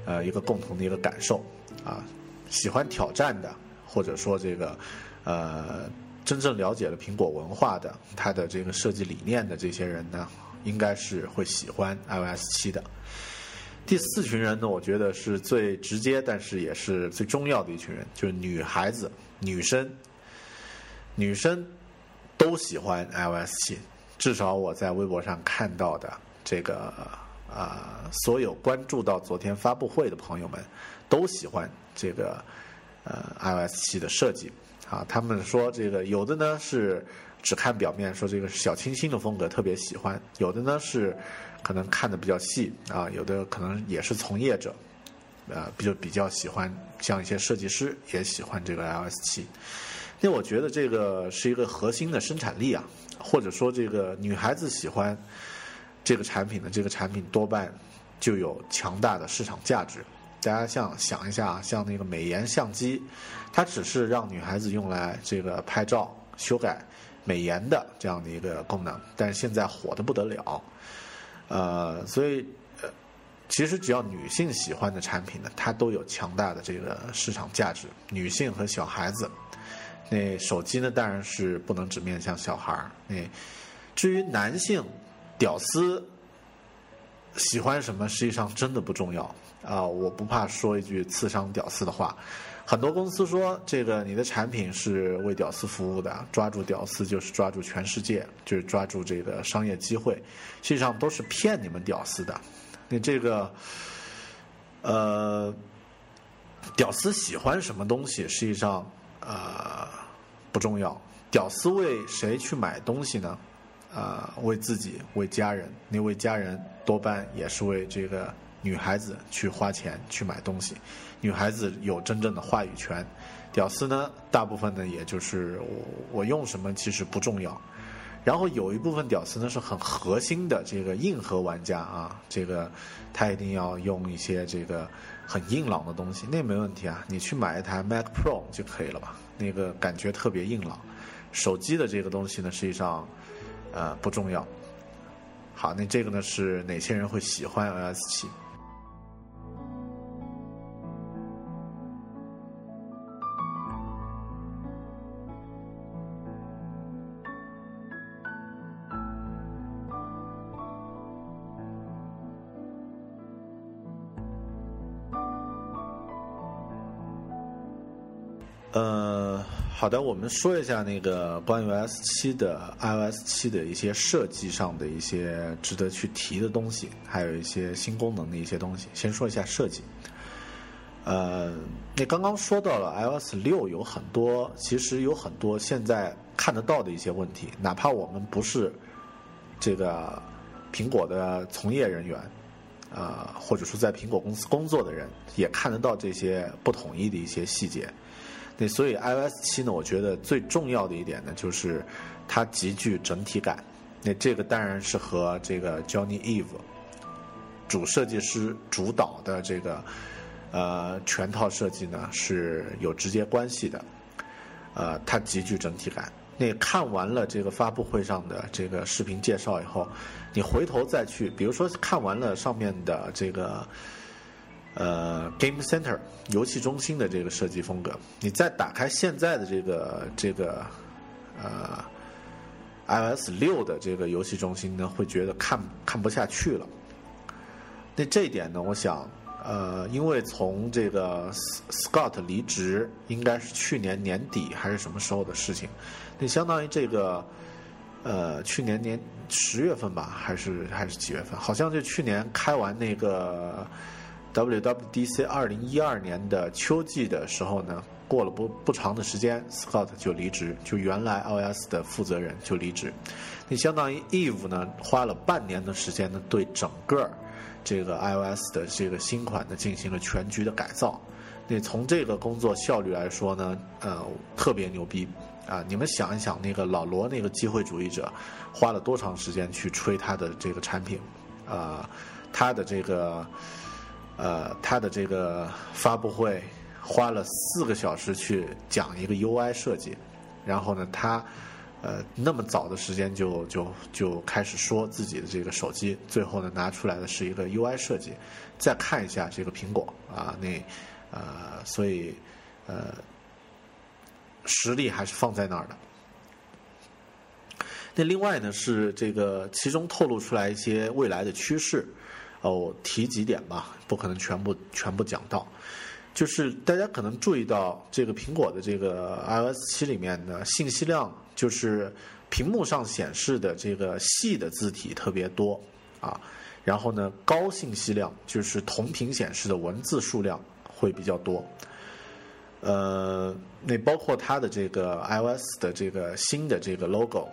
呃，一个共同的一个感受啊。喜欢挑战的，或者说这个，呃，真正了解了苹果文化的，它的这个设计理念的这些人呢，应该是会喜欢 iOS 七的。第四群人呢，我觉得是最直接，但是也是最重要的一群人，就是女孩子、女生，女生都喜欢 iOS 七，至少我在微博上看到的这个。啊、所有关注到昨天发布会的朋友们都喜欢这个呃 iOS 七的设计啊。他们说这个有的呢是只看表面，说这个小清新的风格特别喜欢；有的呢是可能看的比较细啊，有的可能也是从业者，呃，比较比较喜欢，像一些设计师也喜欢这个 iOS 七。那我觉得这个是一个核心的生产力啊，或者说这个女孩子喜欢。这个产品的，这个产品多半就有强大的市场价值大家像想一下，像那个美颜相机，它只是让女孩子用来这个拍照、修改美颜的这样的一个功能，但是现在火的不得了。呃，所以呃，其实只要女性喜欢的产品呢，它都有强大的这个市场价值。女性和小孩子，那手机呢，当然是不能只面向小孩儿。那至于男性，屌丝喜欢什么，实际上真的不重要啊！我不怕说一句刺伤屌丝的话。很多公司说，这个你的产品是为屌丝服务的，抓住屌丝就是抓住全世界，就是抓住这个商业机会，实际上都是骗你们屌丝的。那这个，呃，屌丝喜欢什么东西，实际上呃不重要。屌丝为谁去买东西呢？啊，为自己，为家人。那为家人多半也是为这个女孩子去花钱去买东西。女孩子有真正的话语权，屌丝呢，大部分呢，也就是我我用什么其实不重要。然后有一部分屌丝呢是很核心的这个硬核玩家啊，这个他一定要用一些这个很硬朗的东西，那没问题啊，你去买一台 Mac Pro 就可以了吧？那个感觉特别硬朗。手机的这个东西呢，实际上呃不重要。好，那这个呢是哪些人会喜欢 S 七？好的，我们说一下那个关于 S 七的 iOS 七的一些设计上的一些值得去提的东西，还有一些新功能的一些东西。先说一下设计。呃，那刚刚说到了 iOS 六有很多，其实有很多现在看得到的一些问题，哪怕我们不是这个苹果的从业人员，呃，或者说在苹果公司工作的人，也看得到这些不统一的一些细节。那所以 iOS 七呢，我觉得最重要的一点呢，就是它极具整体感。那这个当然是和这个 Johnny Eve 主设计师主导的这个呃全套设计呢是有直接关系的。呃，它极具整体感。那看完了这个发布会上的这个视频介绍以后，你回头再去，比如说看完了上面的这个。呃，Game Center 游戏中心的这个设计风格，你再打开现在的这个这个呃 iOS 六的这个游戏中心呢，会觉得看看不下去了。那这一点呢，我想，呃，因为从这个 Scott 离职，应该是去年年底还是什么时候的事情？那相当于这个呃去年年十月份吧，还是还是几月份？好像就去年开完那个。WWDC 二零一二年的秋季的时候呢，过了不不长的时间，Scott 就离职，就原来 iOS 的负责人就离职。那相当于 Eve 呢，花了半年的时间呢，对整个这个 iOS 的这个新款呢进行了全局的改造。那从这个工作效率来说呢，呃，特别牛逼啊！你们想一想，那个老罗那个机会主义者，花了多长时间去吹他的这个产品？啊，他的这个。呃，他的这个发布会花了四个小时去讲一个 UI 设计，然后呢，他呃那么早的时间就就就开始说自己的这个手机，最后呢拿出来的是一个 UI 设计，再看一下这个苹果啊，那呃，所以呃实力还是放在那儿的。那另外呢是这个其中透露出来一些未来的趋势。哦，提几点吧，不可能全部全部讲到。就是大家可能注意到，这个苹果的这个 iOS 七里面的信息量，就是屏幕上显示的这个细的字体特别多啊。然后呢，高信息量就是同屏显示的文字数量会比较多。呃，那包括它的这个 iOS 的这个新的这个 logo。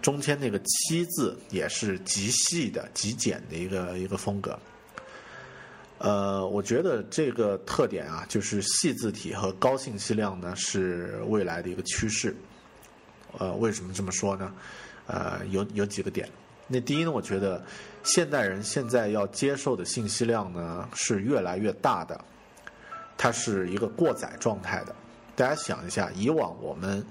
中间那个七字也是极细的、极简的一个一个风格。呃，我觉得这个特点啊，就是细字体和高信息量呢，是未来的一个趋势。呃，为什么这么说呢？呃，有有几个点。那第一呢，我觉得现代人现在要接受的信息量呢是越来越大的。它是一个过载状态的。大家想一下，以往我们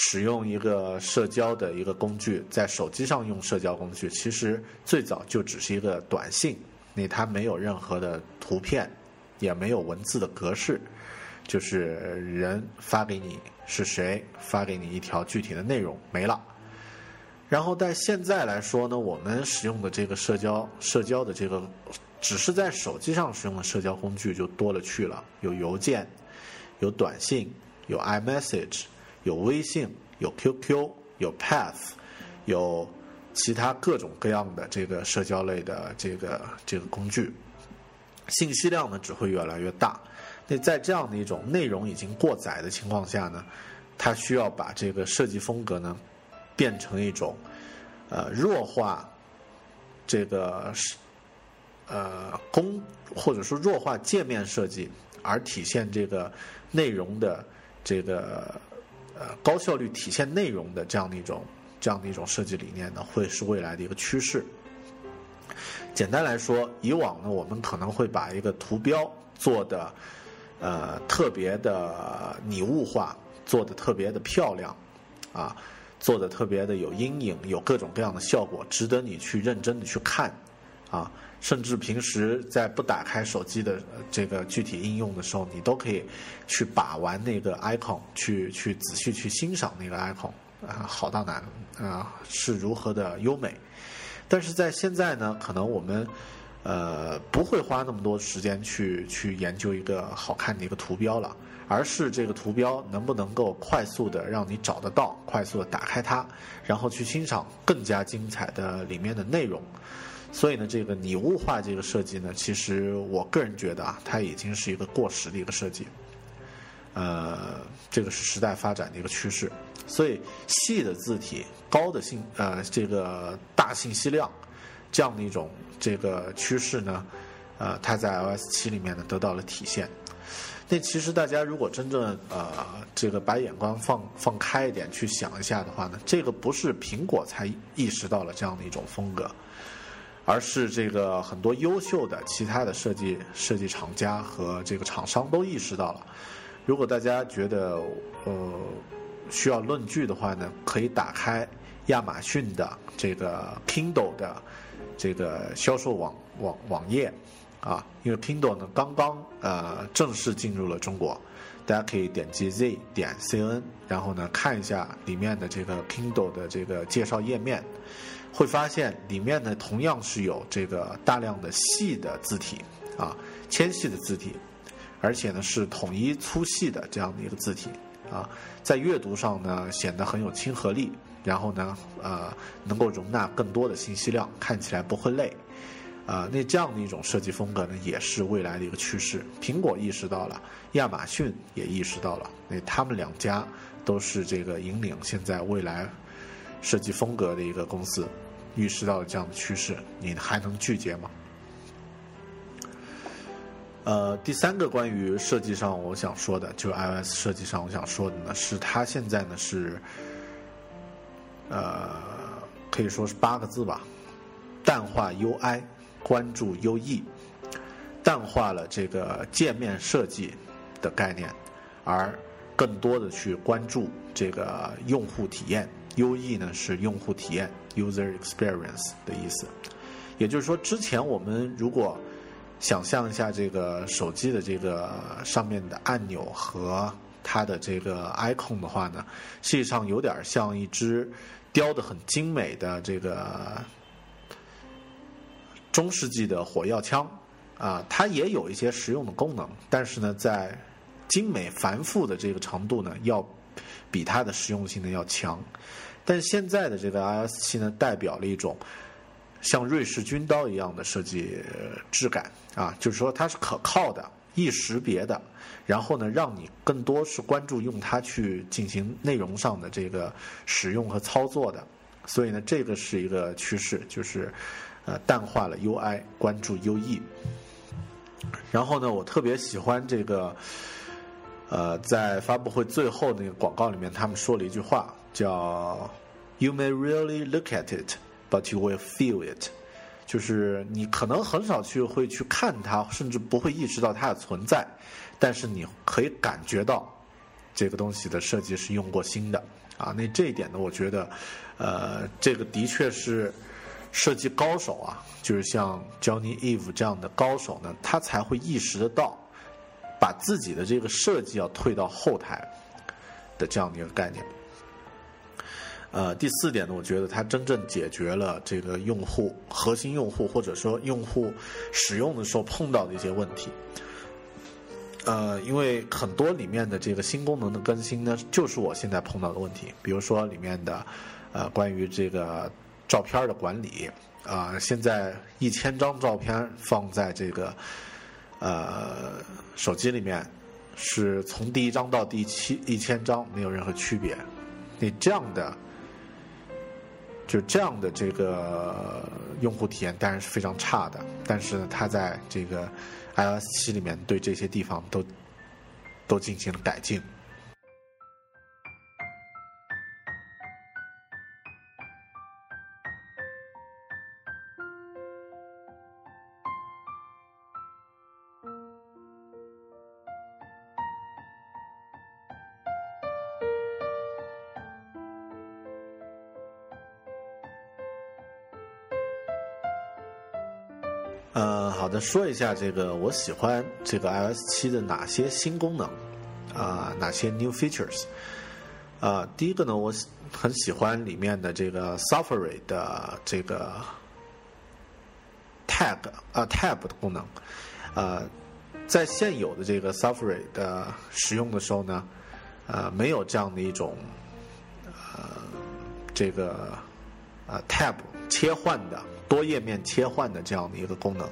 使用一个社交的一个工具，在手机上用社交工具，其实最早就只是一个短信，那它没有任何的图片，也没有文字的格式，就是人发给你是谁，发给你一条具体的内容没了。然后在现在来说呢，我们使用的这个社交社交的这个，只是在手机上使用的社交工具就多了去了，有邮件。有短信，有 iMessage，有微信，有 QQ，有 Path，有其他各种各样的这个社交类的这个这个工具，信息量呢只会越来越大。那在这样的一种内容已经过载的情况下呢，它需要把这个设计风格呢变成一种呃弱化这个呃工或者说弱化界面设计，而体现这个。内容的这个呃高效率体现内容的这样的一种这样的一种设计理念呢，会是未来的一个趋势。简单来说，以往呢，我们可能会把一个图标做的呃特别的拟物化，做的特别的漂亮，啊，做的特别的有阴影，有各种各样的效果，值得你去认真的去看，啊。甚至平时在不打开手机的这个具体应用的时候，你都可以去把玩那个 icon，去去仔细去欣赏那个 icon，啊，好到哪啊是如何的优美。但是在现在呢，可能我们呃不会花那么多时间去去研究一个好看的一个图标了，而是这个图标能不能够快速的让你找得到，快速的打开它，然后去欣赏更加精彩的里面的内容。所以呢，这个拟物化这个设计呢，其实我个人觉得啊，它已经是一个过时的一个设计。呃，这个是时代发展的一个趋势。所以细的字体、高的信呃这个大信息量这样的一种这个趋势呢，呃，它在 iOS 七里面呢得到了体现。那其实大家如果真正呃这个把眼光放放开一点去想一下的话呢，这个不是苹果才意识到了这样的一种风格。而是这个很多优秀的其他的设计设计厂家和这个厂商都意识到了。如果大家觉得呃需要论据的话呢，可以打开亚马逊的这个 Kindle 的这个销售网网网页啊，因为 Kindle 呢刚刚呃正式进入了中国，大家可以点击 Z 点 CN，然后呢看一下里面的这个 Kindle 的这个介绍页面。会发现里面呢，同样是有这个大量的细的字体啊，纤细的字体，而且呢是统一粗细的这样的一个字体啊，在阅读上呢显得很有亲和力，然后呢呃能够容纳更多的信息量，看起来不会累啊。那这样的一种设计风格呢，也是未来的一个趋势。苹果意识到了，亚马逊也意识到了，那他们两家都是这个引领现在未来。设计风格的一个公司，预示到了这样的趋势，你还能拒绝吗？呃，第三个关于设计上我想说的，就 iOS 设计上我想说的呢，是它现在呢是，呃，可以说是八个字吧，淡化 UI，关注 UE，淡化了这个界面设计的概念，而更多的去关注这个用户体验。UE 呢是用户体验 （User Experience） 的意思，也就是说，之前我们如果想象一下这个手机的这个上面的按钮和它的这个 icon 的话呢，实际上有点像一支雕的很精美的这个中世纪的火药枪啊，它也有一些实用的功能，但是呢，在精美繁复的这个程度呢，要比它的实用性呢要强。但现在的这个 iOS 七呢，代表了一种像瑞士军刀一样的设计质感啊，就是说它是可靠的、易识别的，然后呢，让你更多是关注用它去进行内容上的这个使用和操作的。所以呢，这个是一个趋势，就是呃淡化了 UI，关注 UE。然后呢，我特别喜欢这个呃，在发布会最后那个广告里面，他们说了一句话。叫 "You may really look at it, but you will feel it"，就是你可能很少去会去看它，甚至不会意识到它的存在，但是你可以感觉到这个东西的设计是用过心的啊。那这一点呢，我觉得，呃，这个的确是设计高手啊，就是像 Johnny Eve 这样的高手呢，他才会意识得到，把自己的这个设计要退到后台的这样的一个概念。呃，第四点呢，我觉得它真正解决了这个用户核心用户或者说用户使用的时候碰到的一些问题。呃，因为很多里面的这个新功能的更新呢，就是我现在碰到的问题。比如说里面的呃关于这个照片的管理啊，现在一千张照片放在这个呃手机里面，是从第一张到第七一千张没有任何区别。你这样的。就这样的这个用户体验当然是非常差的，但是，它在这个 iOS 七里面对这些地方都都进行了改进。说一下这个我喜欢这个 iOS 七的哪些新功能啊，哪些 new features 啊？第一个呢，我很喜欢里面的这个 Safari 的这个 tag 啊 tab 的功能。呃，在现有的这个 Safari 的使用的时候呢，呃，没有这样的一种呃这个呃 tab 切换的。多页面切换的这样的一个功能，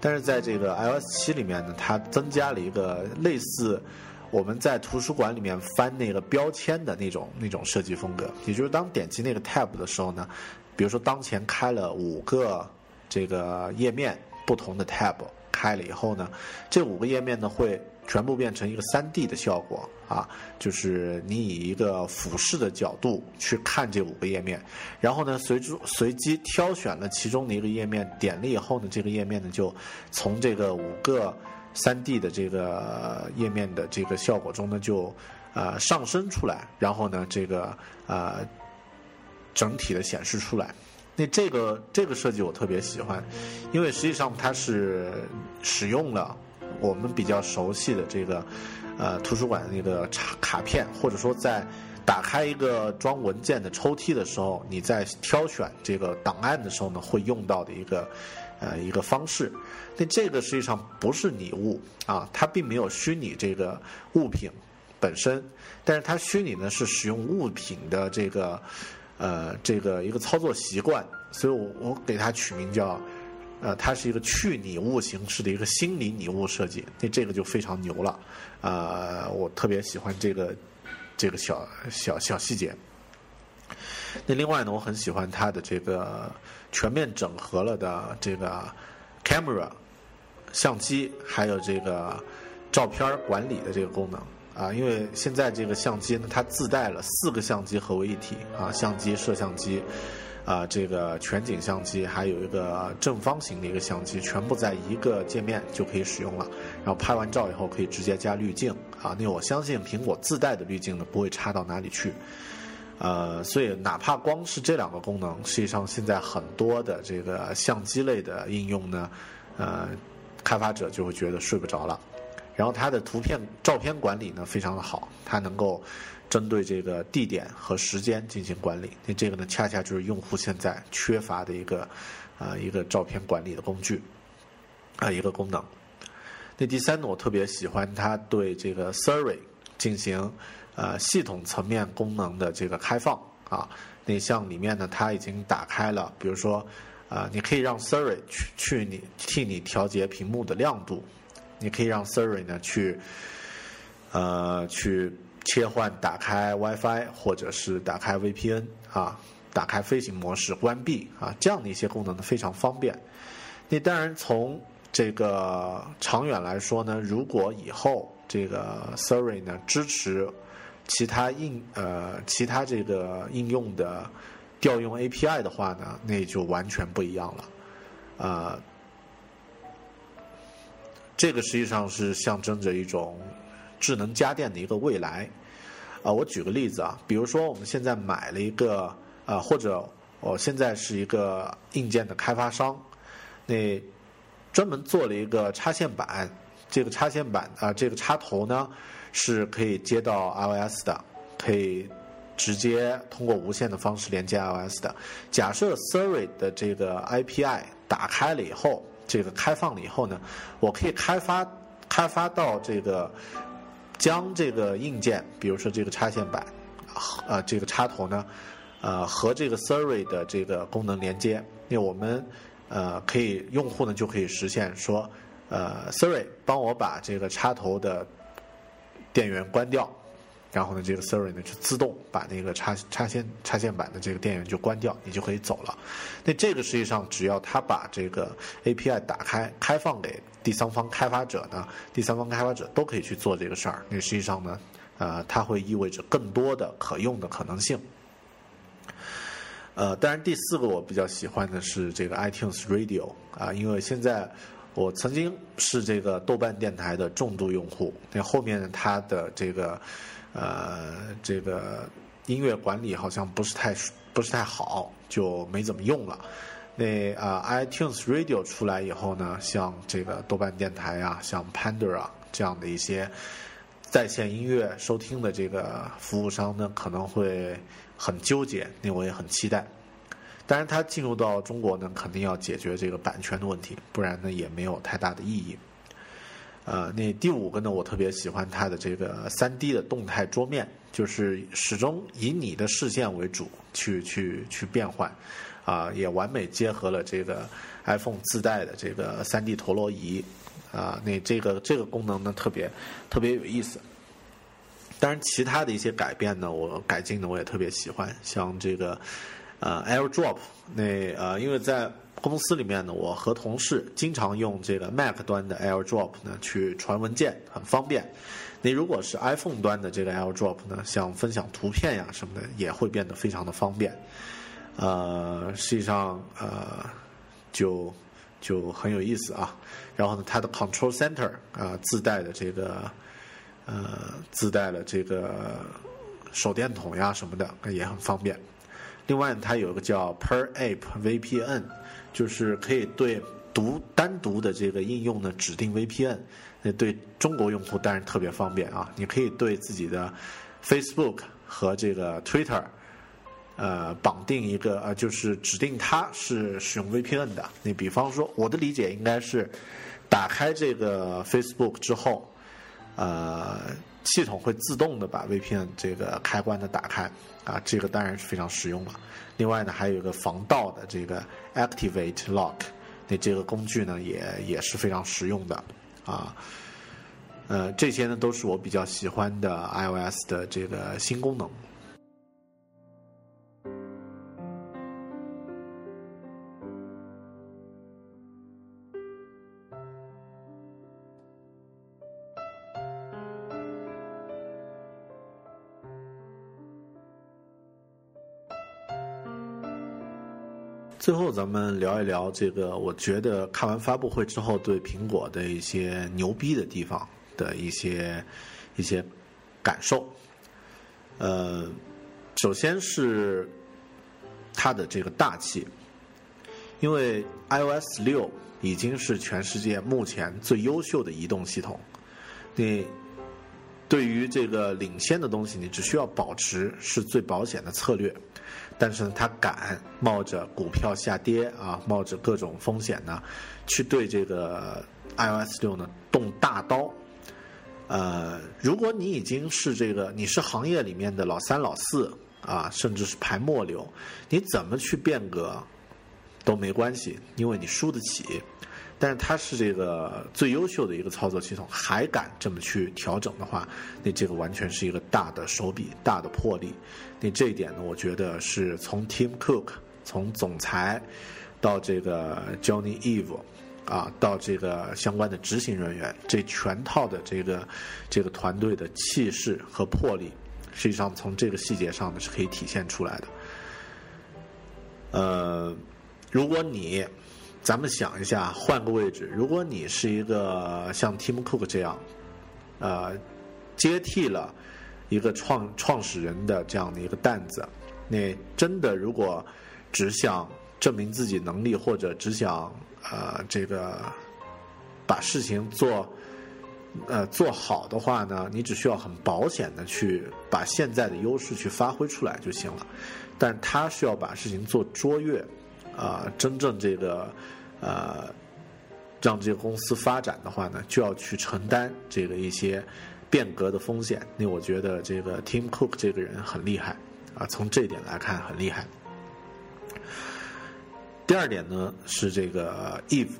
但是在这个 iOS 七里面呢，它增加了一个类似我们在图书馆里面翻那个标签的那种那种设计风格。也就是当点击那个 tab 的时候呢，比如说当前开了五个这个页面，不同的 tab 开了以后呢，这五个页面呢会。全部变成一个三 D 的效果啊，就是你以一个俯视的角度去看这五个页面，然后呢，随之随机挑选了其中的一个页面，点了以后呢，这个页面呢就从这个五个三 D 的这个页面的这个效果中呢就呃上升出来，然后呢这个呃整体的显示出来。那这个这个设计我特别喜欢，因为实际上它是使用了。我们比较熟悉的这个，呃，图书馆的那个卡卡片，或者说在打开一个装文件的抽屉的时候，你在挑选这个档案的时候呢，会用到的一个呃一个方式。那这个实际上不是拟物啊，它并没有虚拟这个物品本身，但是它虚拟呢是使用物品的这个呃这个一个操作习惯，所以我我给它取名叫。呃，它是一个去拟物形式的一个心理拟物设计，那这个就非常牛了。呃，我特别喜欢这个这个小小小细节。那另外呢，我很喜欢它的这个全面整合了的这个 camera 相机，还有这个照片管理的这个功能啊。因为现在这个相机呢，它自带了四个相机合为一体啊，相机、摄像机。啊，这个全景相机还有一个正方形的一个相机，全部在一个界面就可以使用了。然后拍完照以后可以直接加滤镜啊，那我相信苹果自带的滤镜呢不会差到哪里去。呃，所以哪怕光是这两个功能，实际上现在很多的这个相机类的应用呢，呃，开发者就会觉得睡不着了。然后它的图片、照片管理呢非常的好，它能够。针对这个地点和时间进行管理，那这个呢，恰恰就是用户现在缺乏的一个啊一个照片管理的工具啊一个功能。那第三呢，我特别喜欢它对这个 Siri 进行呃系统层面功能的这个开放啊。那像里面呢，它已经打开了，比如说啊，你可以让 Siri 去去你替你调节屏幕的亮度，你可以让 Siri 呢去呃去。切换打开 WiFi 或者是打开 VPN 啊，打开飞行模式关闭啊，这样的一些功能呢非常方便。那当然从这个长远来说呢，如果以后这个 Siri 呢支持其他应呃其他这个应用的调用 API 的话呢，那就完全不一样了啊，这个实际上是象征着一种智能家电的一个未来。啊，我举个例子啊，比如说我们现在买了一个啊，或者我现在是一个硬件的开发商，那专门做了一个插线板，这个插线板啊，这个插头呢是可以接到 iOS 的，可以直接通过无线的方式连接 iOS 的。假设 Siri 的这个 API 打开了以后，这个开放了以后呢，我可以开发开发到这个。将这个硬件，比如说这个插线板，呃，这个插头呢，呃，和这个 Siri 的这个功能连接，那我们呃可以用户呢就可以实现说，呃，Siri 帮我把这个插头的电源关掉。然后呢，这个 Siri 呢就自动把那个插插线插线板的这个电源就关掉，你就可以走了。那这个实际上只要它把这个 API 打开开放给第三方开发者呢，第三方开发者都可以去做这个事儿。那实际上呢，呃，它会意味着更多的可用的可能性。呃，当然第四个我比较喜欢的是这个 iTunes Radio 啊，因为现在。我曾经是这个豆瓣电台的重度用户，那后面它的这个呃这个音乐管理好像不是太不是太好，就没怎么用了。那啊，iTunes Radio 出来以后呢，像这个豆瓣电台啊，像 Pandora 这样的一些在线音乐收听的这个服务商呢，可能会很纠结。那我也很期待。当然，它进入到中国呢，肯定要解决这个版权的问题，不然呢也没有太大的意义。呃，那第五个呢，我特别喜欢它的这个三 D 的动态桌面，就是始终以你的视线为主去去去变换，啊，也完美结合了这个 iPhone 自带的这个三 D 陀螺仪，啊，那这个这个功能呢特别特别有意思。当然，其他的一些改变呢，我改进的我也特别喜欢，像这个。呃，AirDrop 那呃，因为在公司里面呢，我和同事经常用这个 Mac 端的 AirDrop 呢去传文件，很方便。你如果是 iPhone 端的这个 AirDrop 呢，像分享图片呀什么的，也会变得非常的方便。呃，实际上呃，就就很有意思啊。然后呢，它的 Control Center 啊，自带的这个呃，自带了这个手电筒呀什么的，也很方便。另外，它有一个叫 Per App VPN，就是可以对独单独的这个应用呢指定 VPN。那对中国用户当然特别方便啊！你可以对自己的 Facebook 和这个 Twitter，呃，绑定一个呃，就是指定它是使用 VPN 的。你比方说，我的理解应该是，打开这个 Facebook 之后，呃。系统会自动的把 VPN 这个开关的打开，啊，这个当然是非常实用了。另外呢，还有一个防盗的这个 Activate Lock，那这个工具呢也也是非常实用的，啊，呃，这些呢都是我比较喜欢的 iOS 的这个新功能。最后，咱们聊一聊这个，我觉得看完发布会之后，对苹果的一些牛逼的地方的一些一些感受。呃，首先是它的这个大气，因为 iOS 六已经是全世界目前最优秀的移动系统。你对于这个领先的东西，你只需要保持是最保险的策略。但是呢，他敢冒着股票下跌啊，冒着各种风险呢，去对这个 iOS 六呢动大刀。呃，如果你已经是这个，你是行业里面的老三老四啊，甚至是排末流，你怎么去变革都没关系，因为你输得起。但是它是这个最优秀的一个操作系统，还敢这么去调整的话，那这个完全是一个大的手笔、大的魄力。那这一点呢，我觉得是从 Tim Cook，从总裁到这个 Johnny Eve，啊，到这个相关的执行人员，这全套的这个这个团队的气势和魄力，实际上从这个细节上呢是可以体现出来的。呃，如果你咱们想一下，换个位置，如果你是一个像 Tim Cook 这样，呃，接替了一个创创始人的这样的一个担子，那真的如果只想证明自己能力，或者只想呃这个把事情做呃做好的话呢，你只需要很保险的去把现在的优势去发挥出来就行了。但他需要把事情做卓越，啊，真正这个呃让这个公司发展的话呢，就要去承担这个一些变革的风险。那我觉得这个 Tim Cook 这个人很厉害啊，从这一点来看很厉害。第二点呢是这个 Eve，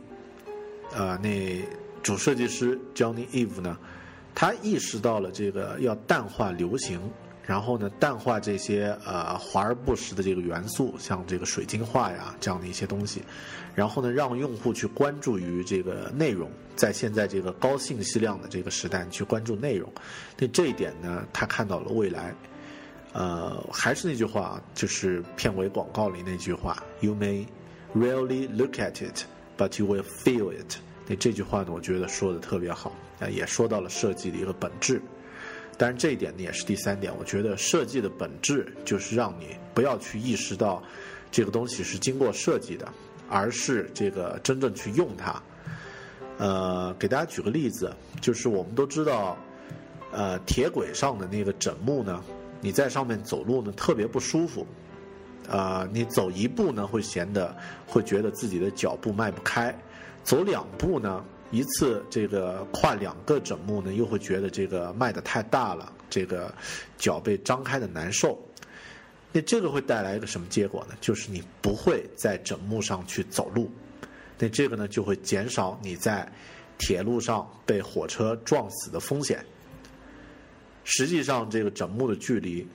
呃，那主设计师 Johnny Eve 呢，他意识到了这个要淡化流行，然后呢淡化这些呃华而不实的这个元素，像这个水晶化呀这样的一些东西，然后呢让用户去关注于这个内容，在现在这个高信息量的这个时代，你去关注内容，那这一点呢，他看到了未来。呃，还是那句话，就是片尾广告里那句话：“You may rarely look at it, but you will feel it。”那这句话呢，我觉得说的特别好啊，也说到了设计的一个本质。但是，这一点呢也是第三点，我觉得设计的本质就是让你不要去意识到这个东西是经过设计的，而是这个真正去用它。呃，给大家举个例子，就是我们都知道，呃，铁轨上的那个枕木呢。你在上面走路呢，特别不舒服，啊，你走一步呢，会显得会觉得自己的脚步迈不开；走两步呢，一次这个跨两个枕木呢，又会觉得这个迈的太大了，这个脚被张开的难受。那这个会带来一个什么结果呢？就是你不会在枕木上去走路，那这个呢，就会减少你在铁路上被火车撞死的风险。实际上，这个枕木的距离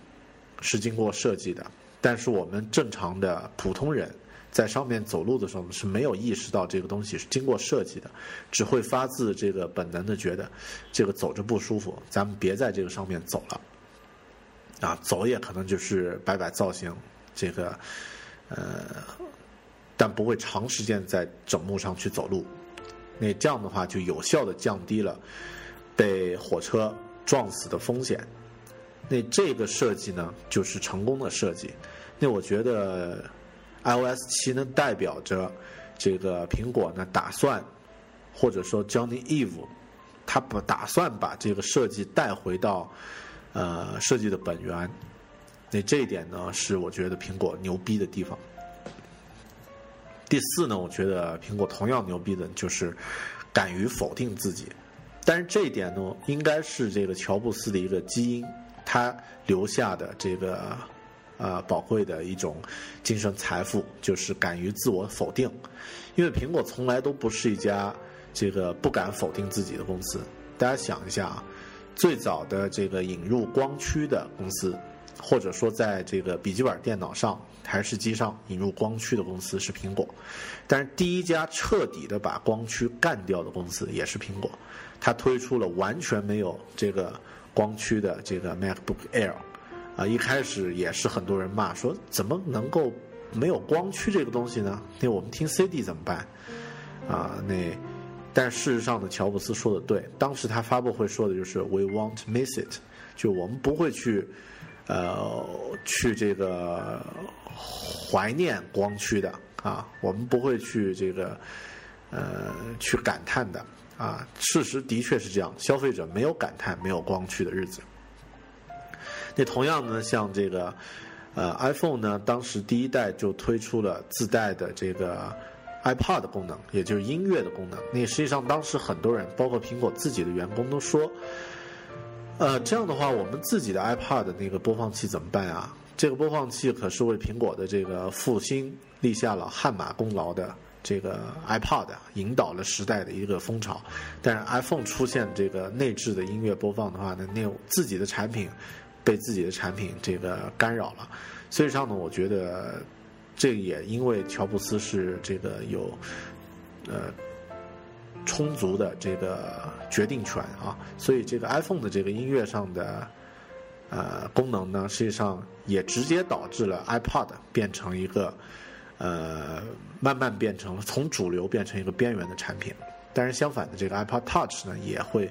是经过设计的，但是我们正常的普通人在上面走路的时候是没有意识到这个东西是经过设计的，只会发自这个本能的觉得这个走着不舒服，咱们别在这个上面走了。啊，走也可能就是摆摆造型，这个呃，但不会长时间在整木上去走路。那这样的话，就有效的降低了被火车。撞死的风险，那这个设计呢，就是成功的设计。那我觉得，iOS 七呢，代表着这个苹果呢，打算或者说 Johnny Eve，他不打算把这个设计带回到呃设计的本源。那这一点呢，是我觉得苹果牛逼的地方。第四呢，我觉得苹果同样牛逼的就是敢于否定自己。但是这一点呢，应该是这个乔布斯的一个基因，他留下的这个呃宝贵的一种精神财富，就是敢于自我否定。因为苹果从来都不是一家这个不敢否定自己的公司。大家想一下啊，最早的这个引入光驱的公司，或者说在这个笔记本电脑上、台式机上引入光驱的公司是苹果，但是第一家彻底的把光驱干掉的公司也是苹果。它推出了完全没有这个光驱的这个 MacBook Air，啊，一开始也是很多人骂说怎么能够没有光驱这个东西呢？那我们听 CD 怎么办？啊，那但事实上呢，乔布斯说的对，当时他发布会说的就是 We won't miss it，就我们不会去呃去这个怀念光驱的啊，我们不会去这个呃去感叹的。啊，事实的确是这样，消费者没有感叹没有光驱的日子。那同样呢，像这个呃 iPhone 呢，当时第一代就推出了自带的这个 iPod 的功能，也就是音乐的功能。那实际上当时很多人，包括苹果自己的员工都说，呃，这样的话，我们自己的 iPod 那个播放器怎么办啊？这个播放器可是为苹果的这个复兴立下了汗马功劳的。这个 iPod 引导了时代的一个风潮，但是 iPhone 出现这个内置的音乐播放的话呢，那自己的产品被自己的产品这个干扰了。所以上呢，我觉得这也因为乔布斯是这个有呃充足的这个决定权啊，所以这个 iPhone 的这个音乐上的呃功能呢，实际上也直接导致了 iPod 变成一个呃。慢慢变成了从主流变成一个边缘的产品。但是相反的，这个 iPod Touch 呢，也会，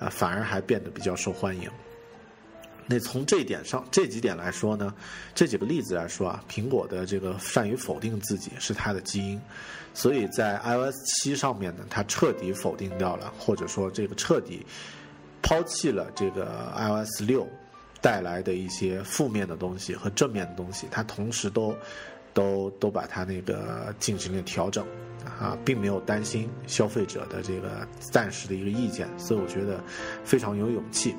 啊，反而还变得比较受欢迎。那从这一点上，这几点来说呢，这几个例子来说啊，苹果的这个善于否定自己是它的基因，所以在 iOS 七上面呢，它彻底否定掉了，或者说这个彻底抛弃了这个 iOS 六带来的一些负面的东西和正面的东西，它同时都都都把它那个进行了调整。啊，并没有担心消费者的这个暂时的一个意见，所以我觉得非常有勇气。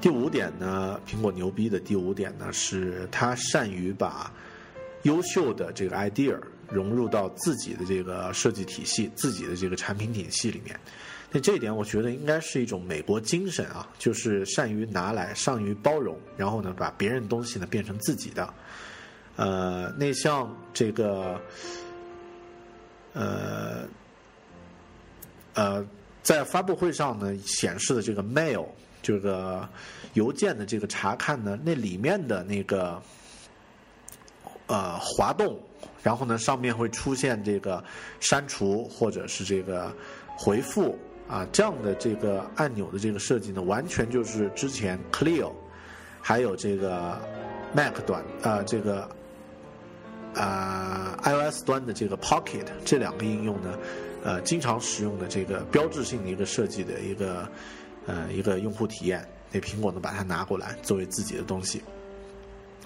第五点呢，苹果牛逼的第五点呢，是它善于把优秀的这个 idea 融入到自己的这个设计体系、自己的这个产品体系里面。那这一点，我觉得应该是一种美国精神啊，就是善于拿来、善于包容，然后呢，把别人东西呢变成自己的。呃，那像这个，呃，呃，在发布会上呢显示的这个 mail 这个邮件的这个查看呢，那里面的那个呃滑动，然后呢上面会出现这个删除或者是这个回复啊这样的这个按钮的这个设计呢，完全就是之前 Clear 还有这个 Mac 端啊这个。啊，iOS 端的这个 Pocket 这两个应用呢，呃，经常使用的这个标志性的一个设计的一个呃一个用户体验，那苹果呢把它拿过来作为自己的东西，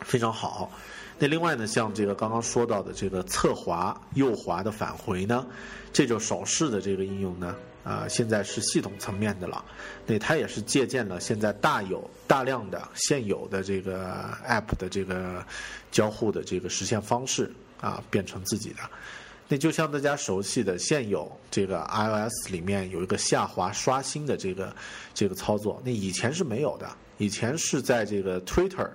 非常好。那另外呢，像这个刚刚说到的这个侧滑右滑的返回呢，这种手势的这个应用呢。啊，现在是系统层面的了，那它也是借鉴了现在大有大量的现有的这个 App 的这个交互的这个实现方式啊，变成自己的。那就像大家熟悉的现有这个 iOS 里面有一个下滑刷新的这个这个操作，那以前是没有的，以前是在这个 Twitter。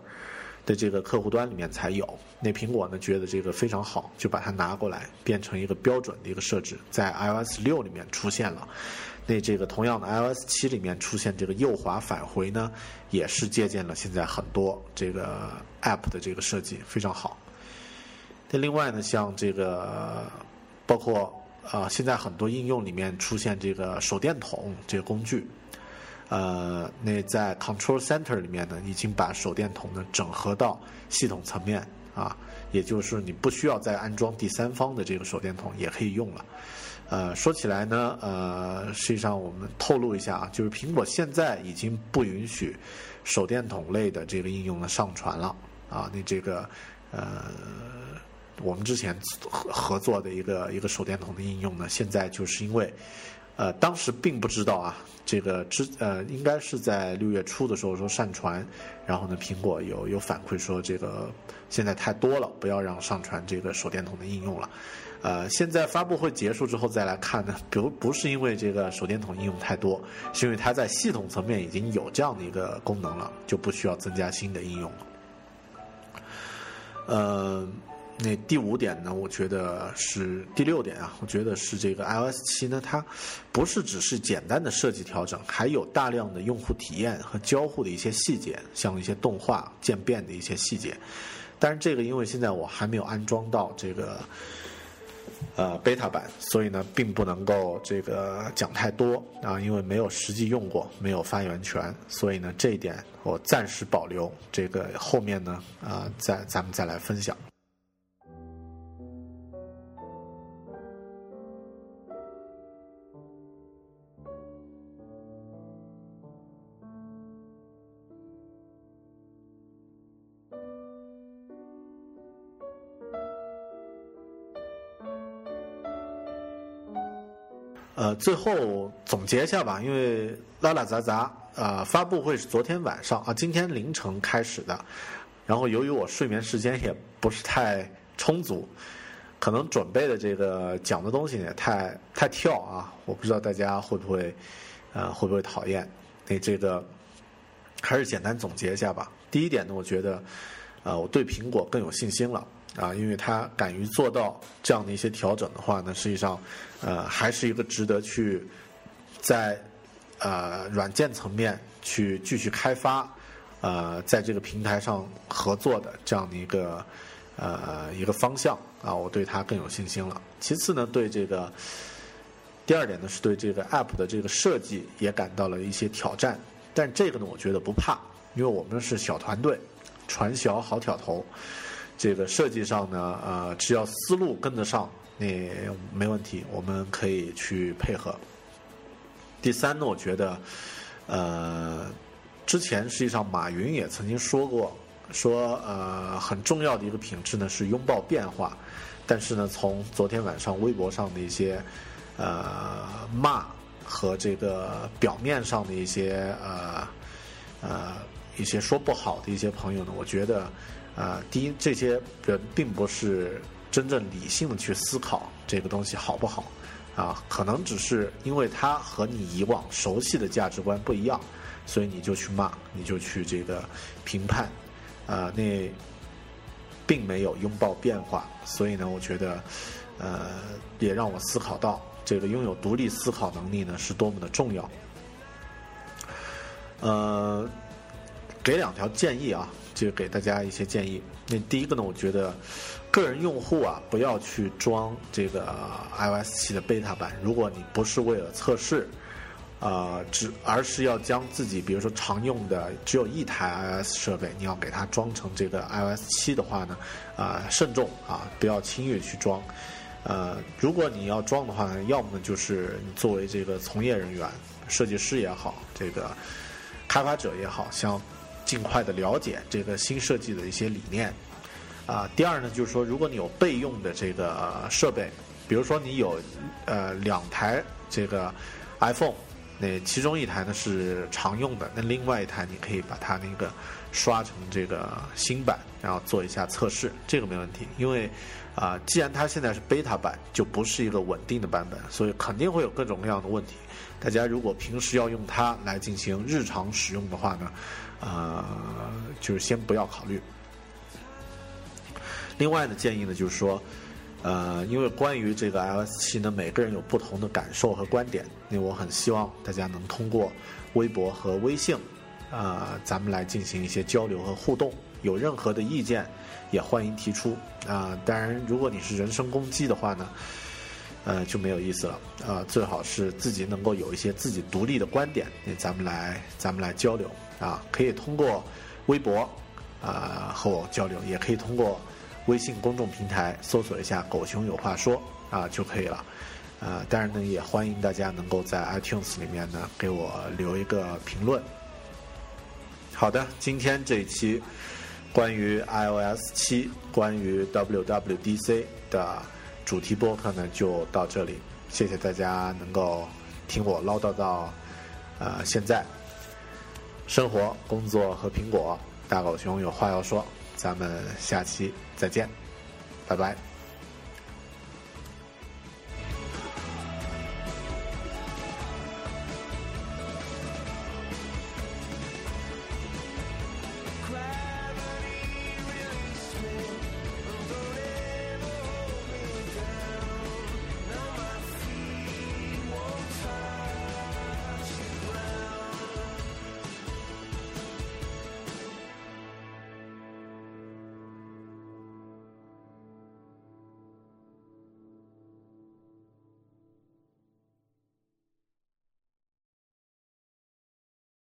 的这个客户端里面才有，那苹果呢觉得这个非常好，就把它拿过来变成一个标准的一个设置，在 iOS 六里面出现了。那这个同样的 iOS 七里面出现这个右滑返回呢，也是借鉴了现在很多这个 App 的这个设计，非常好。那另外呢，像这个包括啊，现在很多应用里面出现这个手电筒这个工具。呃，那在 Control Center 里面呢，已经把手电筒呢整合到系统层面啊，也就是你不需要再安装第三方的这个手电筒也可以用了。呃，说起来呢，呃，实际上我们透露一下啊，就是苹果现在已经不允许手电筒类的这个应用呢上传了啊。那这个呃，我们之前合合作的一个一个手电筒的应用呢，现在就是因为。呃，当时并不知道啊，这个之呃，应该是在六月初的时候说上传，然后呢，苹果有有反馈说这个现在太多了，不要让上传这个手电筒的应用了。呃，现在发布会结束之后再来看呢，不不是因为这个手电筒应用太多，是因为它在系统层面已经有这样的一个功能了，就不需要增加新的应用了。呃。那第五点呢？我觉得是第六点啊。我觉得是这个 iOS 七呢，它不是只是简单的设计调整，还有大量的用户体验和交互的一些细节，像一些动画渐变的一些细节。但是这个因为现在我还没有安装到这个呃 beta 版，所以呢，并不能够这个讲太多啊，因为没有实际用过，没有发言权，所以呢，这一点我暂时保留。这个后面呢，啊，再咱们再来分享。呃，最后总结一下吧，因为拉拉杂杂，呃，发布会是昨天晚上啊，今天凌晨开始的，然后由于我睡眠时间也不是太充足，可能准备的这个讲的东西也太太跳啊，我不知道大家会不会，呃，会不会讨厌？那这个还是简单总结一下吧。第一点呢，我觉得，呃，我对苹果更有信心了。啊，因为它敢于做到这样的一些调整的话呢，实际上，呃，还是一个值得去在呃软件层面去继续开发，呃，在这个平台上合作的这样的一个呃一个方向啊，我对它更有信心了。其次呢，对这个第二点呢，是对这个 App 的这个设计也感到了一些挑战。但这个呢，我觉得不怕，因为我们是小团队，传销好挑头。这个设计上呢，呃，只要思路跟得上，那没问题，我们可以去配合。第三呢，我觉得，呃，之前实际上马云也曾经说过，说呃很重要的一个品质呢是拥抱变化。但是呢，从昨天晚上微博上的一些呃骂和这个表面上的一些呃呃一些说不好的一些朋友呢，我觉得。啊，第一，这些人并不是真正理性的去思考这个东西好不好，啊，可能只是因为他和你以往熟悉的价值观不一样，所以你就去骂，你就去这个评判，啊，那并没有拥抱变化，所以呢，我觉得，呃，也让我思考到这个拥有独立思考能力呢是多么的重要，呃，给两条建议啊。就给大家一些建议。那第一个呢，我觉得个人用户啊，不要去装这个 iOS 七的 beta 版。如果你不是为了测试，啊，只而是要将自己，比如说常用的只有一台 iOS 设备，你要给它装成这个 iOS 七的话呢，啊，慎重啊，不要轻易去装。呃，如果你要装的话呢，要么就是你作为这个从业人员，设计师也好，这个开发者也好，像。尽快的了解这个新设计的一些理念，啊，第二呢，就是说，如果你有备用的这个设备，比如说你有呃两台这个 iPhone，那其中一台呢是常用的，那另外一台你可以把它那个刷成这个新版，然后做一下测试，这个没问题，因为啊，既然它现在是 beta 版，就不是一个稳定的版本，所以肯定会有各种各样的问题。大家如果平时要用它来进行日常使用的话呢？呃，就是先不要考虑。另外的建议呢，就是说，呃，因为关于这个 iOS 七呢，每个人有不同的感受和观点，那我很希望大家能通过微博和微信，啊，咱们来进行一些交流和互动。有任何的意见，也欢迎提出。啊，当然，如果你是人身攻击的话呢，呃，就没有意思了。啊，最好是自己能够有一些自己独立的观点，那咱们来，咱们来交流。啊，可以通过微博啊和我交流，也可以通过微信公众平台搜索一下“狗熊有话说”啊就可以了。呃，当然呢，也欢迎大家能够在 iTunes 里面呢给我留一个评论。好的，今天这一期关于 iOS 七、关于 WWDC 的主题播客呢就到这里，谢谢大家能够听我唠叨到呃现在。生活、工作和苹果，大狗熊有话要说，咱们下期再见，拜拜。